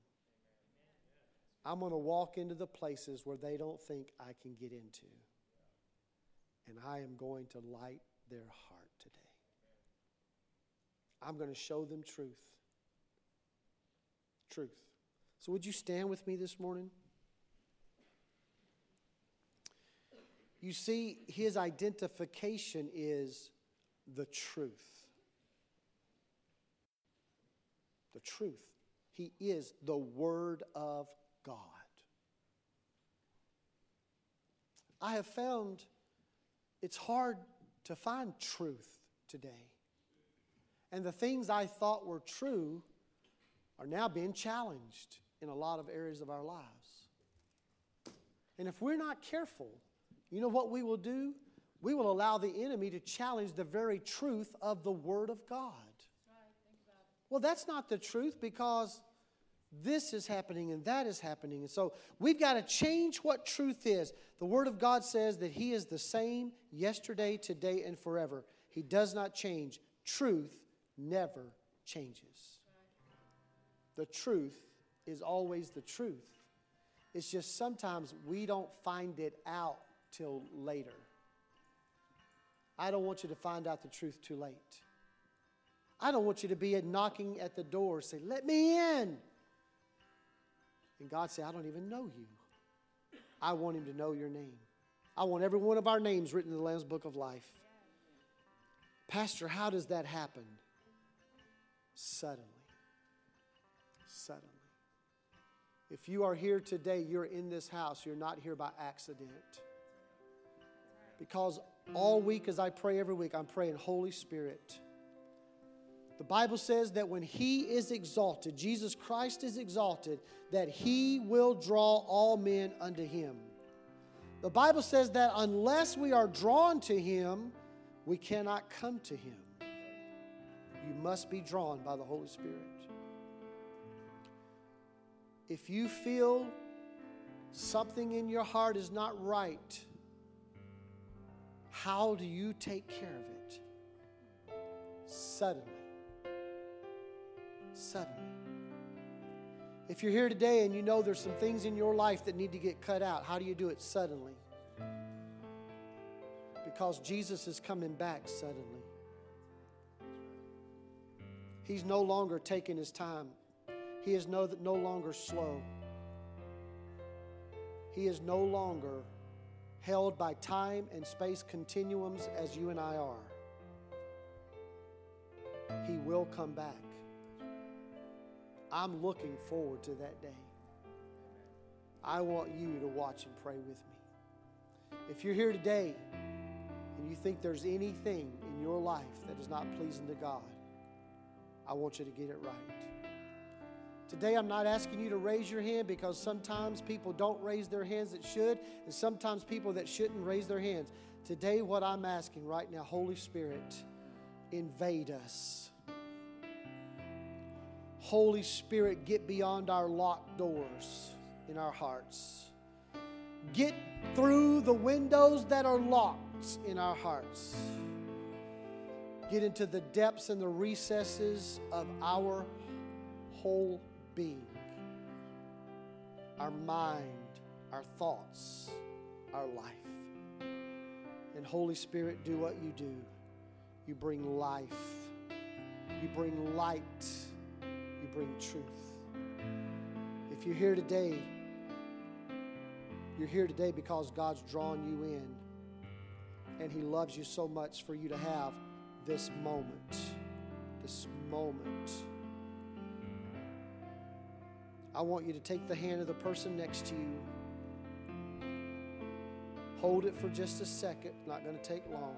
I'm going to walk into the places where they don't think I can get into. And I am going to light their heart today. I'm going to show them truth. Truth. So, would you stand with me this morning? You see, his identification is the truth. The truth. He is the Word of God. I have found it's hard to find truth today. And the things I thought were true are now being challenged in a lot of areas of our lives. And if we're not careful, you know what we will do? We will allow the enemy to challenge the very truth of the Word of God. Well, that's not the truth because this is happening and that is happening. And so we've got to change what truth is. The Word of God says that He is the same yesterday, today, and forever. He does not change. Truth never changes. The truth is always the truth. It's just sometimes we don't find it out till later. I don't want you to find out the truth too late. I don't want you to be knocking at the door, say, Let me in. And God say, I don't even know you. I want him to know your name. I want every one of our names written in the Lamb's Book of Life. Pastor, how does that happen? Suddenly. Suddenly. If you are here today, you're in this house, you're not here by accident. Because all week, as I pray every week, I'm praying, Holy Spirit. The Bible says that when He is exalted, Jesus Christ is exalted, that He will draw all men unto Him. The Bible says that unless we are drawn to Him, we cannot come to Him. You must be drawn by the Holy Spirit. If you feel something in your heart is not right, how do you take care of it? Suddenly. Suddenly. If you're here today and you know there's some things in your life that need to get cut out, how do you do it suddenly? Because Jesus is coming back suddenly. He's no longer taking his time. He is no, no longer slow. He is no longer held by time and space continuums as you and I are. He will come back. I'm looking forward to that day. I want you to watch and pray with me. If you're here today and you think there's anything in your life that is not pleasing to God, I want you to get it right. Today, I'm not asking you to raise your hand because sometimes people don't raise their hands that should, and sometimes people that shouldn't raise their hands. Today, what I'm asking right now, Holy Spirit, invade us. Holy Spirit, get beyond our locked doors in our hearts. Get through the windows that are locked in our hearts. Get into the depths and the recesses of our whole being. our mind, our thoughts, our life. And Holy Spirit, do what you do. You bring life, you bring light, you bring truth. If you're here today, you're here today because God's drawn you in and He loves you so much for you to have this moment. This moment. I want you to take the hand of the person next to you. Hold it for just a second, not going to take long.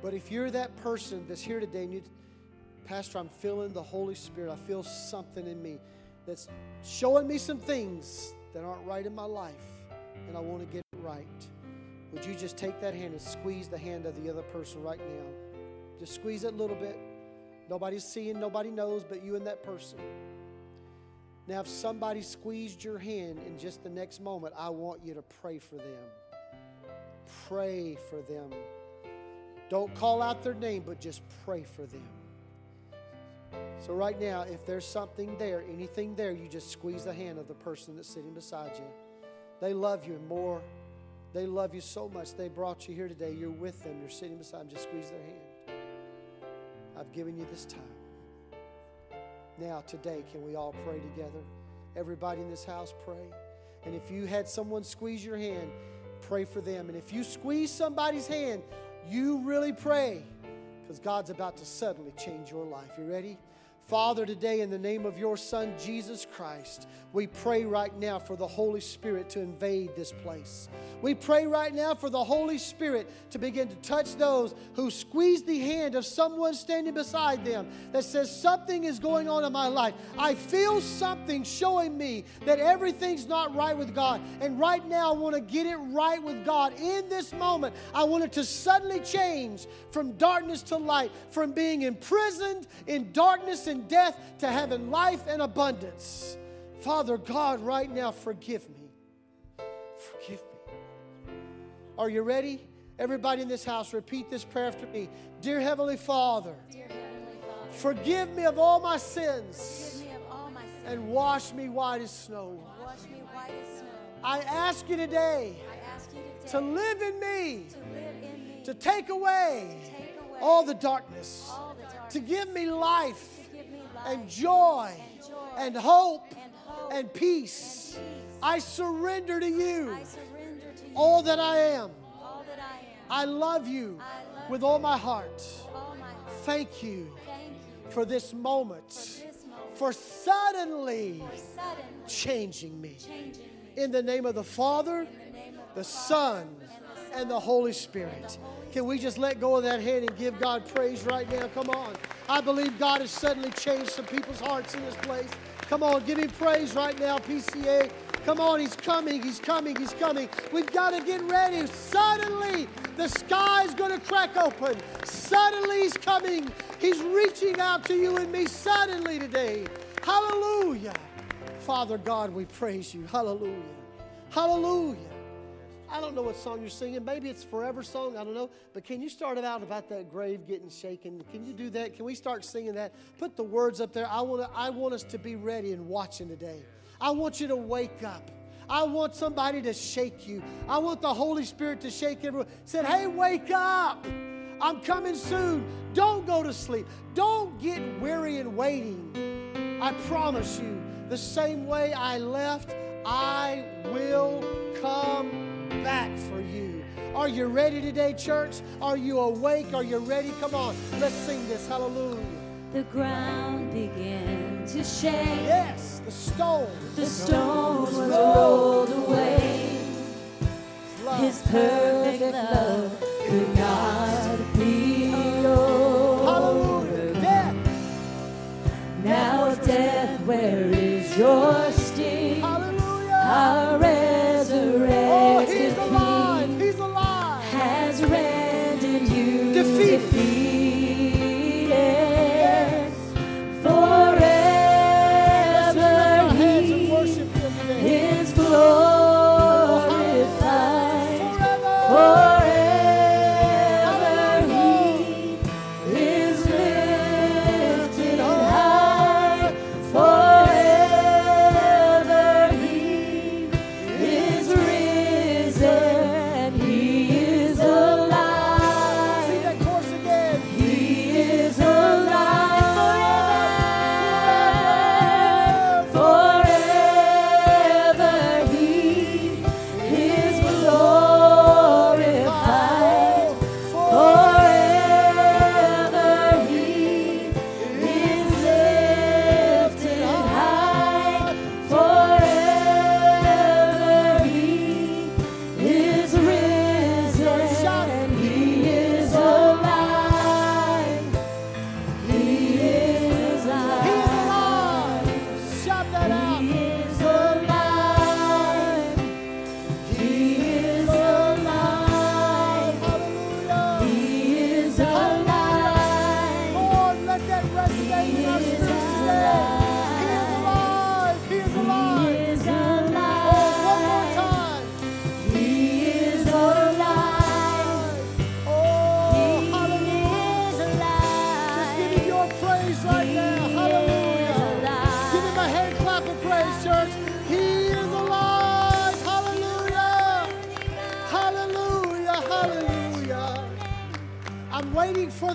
But if you're that person that's here today and you, Pastor, I'm feeling the Holy Spirit, I feel something in me that's showing me some things that aren't right in my life, and I want to get it right. Would you just take that hand and squeeze the hand of the other person right now? Just squeeze it a little bit. Nobody's seeing, nobody knows but you and that person. Now, if somebody squeezed your hand in just the next moment, I want you to pray for them. Pray for them. Don't call out their name, but just pray for them. So, right now, if there's something there, anything there, you just squeeze the hand of the person that's sitting beside you. They love you more. They love you so much. They brought you here today. You're with them. You're sitting beside them. Just squeeze their hand. I've given you this time. Now, today, can we all pray together? Everybody in this house, pray. And if you had someone squeeze your hand, pray for them. And if you squeeze somebody's hand, you really pray because God's about to suddenly change your life. You ready? Father, today in the name of your Son, Jesus Christ, we pray right now for the Holy Spirit to invade this place. We pray right now for the Holy Spirit to begin to touch those who squeeze the hand of someone standing beside them that says, Something is going on in my life. I feel something showing me that everything's not right with God. And right now, I want to get it right with God. In this moment, I want it to suddenly change from darkness to light, from being imprisoned in darkness and death to having life and abundance. Father God, right now, forgive me. Forgive me. Are you ready? Everybody in this house, repeat this prayer after me. Dear Heavenly Father, Dear Heavenly Father, forgive me of all my sins all my sins. and wash me white as snow. White as snow. I ask you today I ask you today to live in me, to live in me, to take away take away all the darkness, all the darkness, to give me life and joy and hope and peace. I surrender to you I surrender to you all that I am. I love you with all my heart. you, all my heart. Thank you for this moment, for this moment, for suddenly changing me. In the name of the Father, In the name of the Son, and the Holy Spirit. Can we just let go of that hand and give God praise right now? Come on. I believe God has suddenly changed some people's hearts in this place. Come on, give him praise right now, PCA. Come on, he's coming, he's coming, he's coming. We've got to get ready. Suddenly, the sky's going to crack open. Suddenly, he's coming. He's reaching out to you and me suddenly today. Hallelujah. Father God, we praise you. Hallelujah. Hallelujah. I don't know what song you're singing. Maybe it's Forever Song. I don't know. But can you start it out about that grave getting shaken? Can you do that? Can we start singing that? Put the words up there. I want to, I want us to be ready and watching today. I want you to wake up. I want somebody to shake you. I want the Holy Spirit to shake everyone. Said, hey, wake up. I'm coming soon. Don't go to sleep. Don't get weary and waiting. I promise you, the same way I left, I will come back for you. Are you ready today, church? Are you awake? Are you ready? Come on, let's sing this. Hallelujah. The ground began to shake. Yes, the stone. The stone was rolled away. His perfect love could not be over. Hallelujah. Death. Now, death, where is your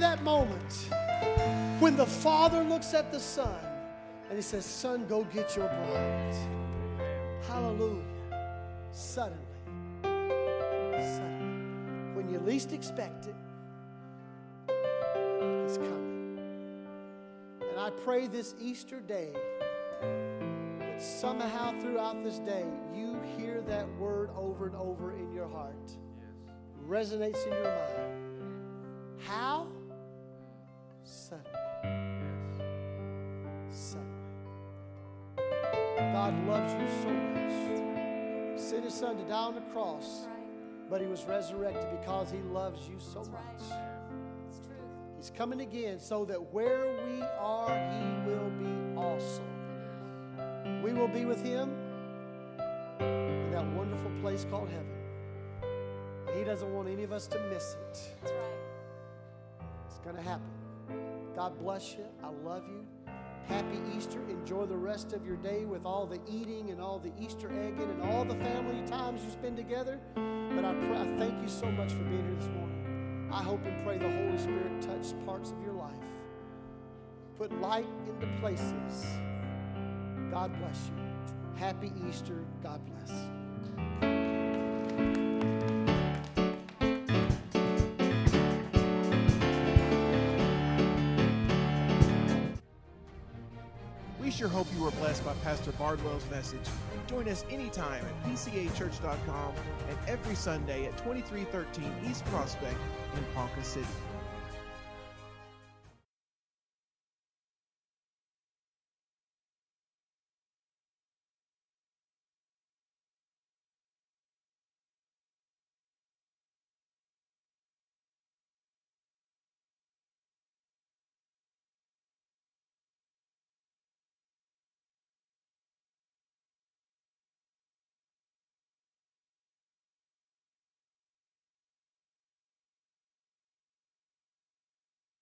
that moment when the Father looks at the Son and he says, Son, go get your bride. Hallelujah. Suddenly, suddenly, when you least expect it, He's coming. And I pray this Easter day that somehow throughout this day you hear that word over and over in your heart, resonates in your mind. How? Suddenly. Suddenly. God loves you so much. Sent his son to die on the cross, but he was resurrected because he loves you so much. He's coming again so that where we are, He will be also. We will be with Him in that wonderful place called heaven. He doesn't want any of us to miss it. It's going to happen. God bless you. I love you. Happy Easter. Enjoy the rest of your day with all the eating and all the Easter egging and all the family times you spend together. But I, pray, I thank you so much for being here this morning. I hope and pray the Holy Spirit touch parts of your life. Put light into places. God bless you. Happy Easter. God bless. Sure hope you were blessed by Pastor Bardwell's message. Join us anytime at pcachurch.com and every Sunday at 2313 East Prospect in Ponca City.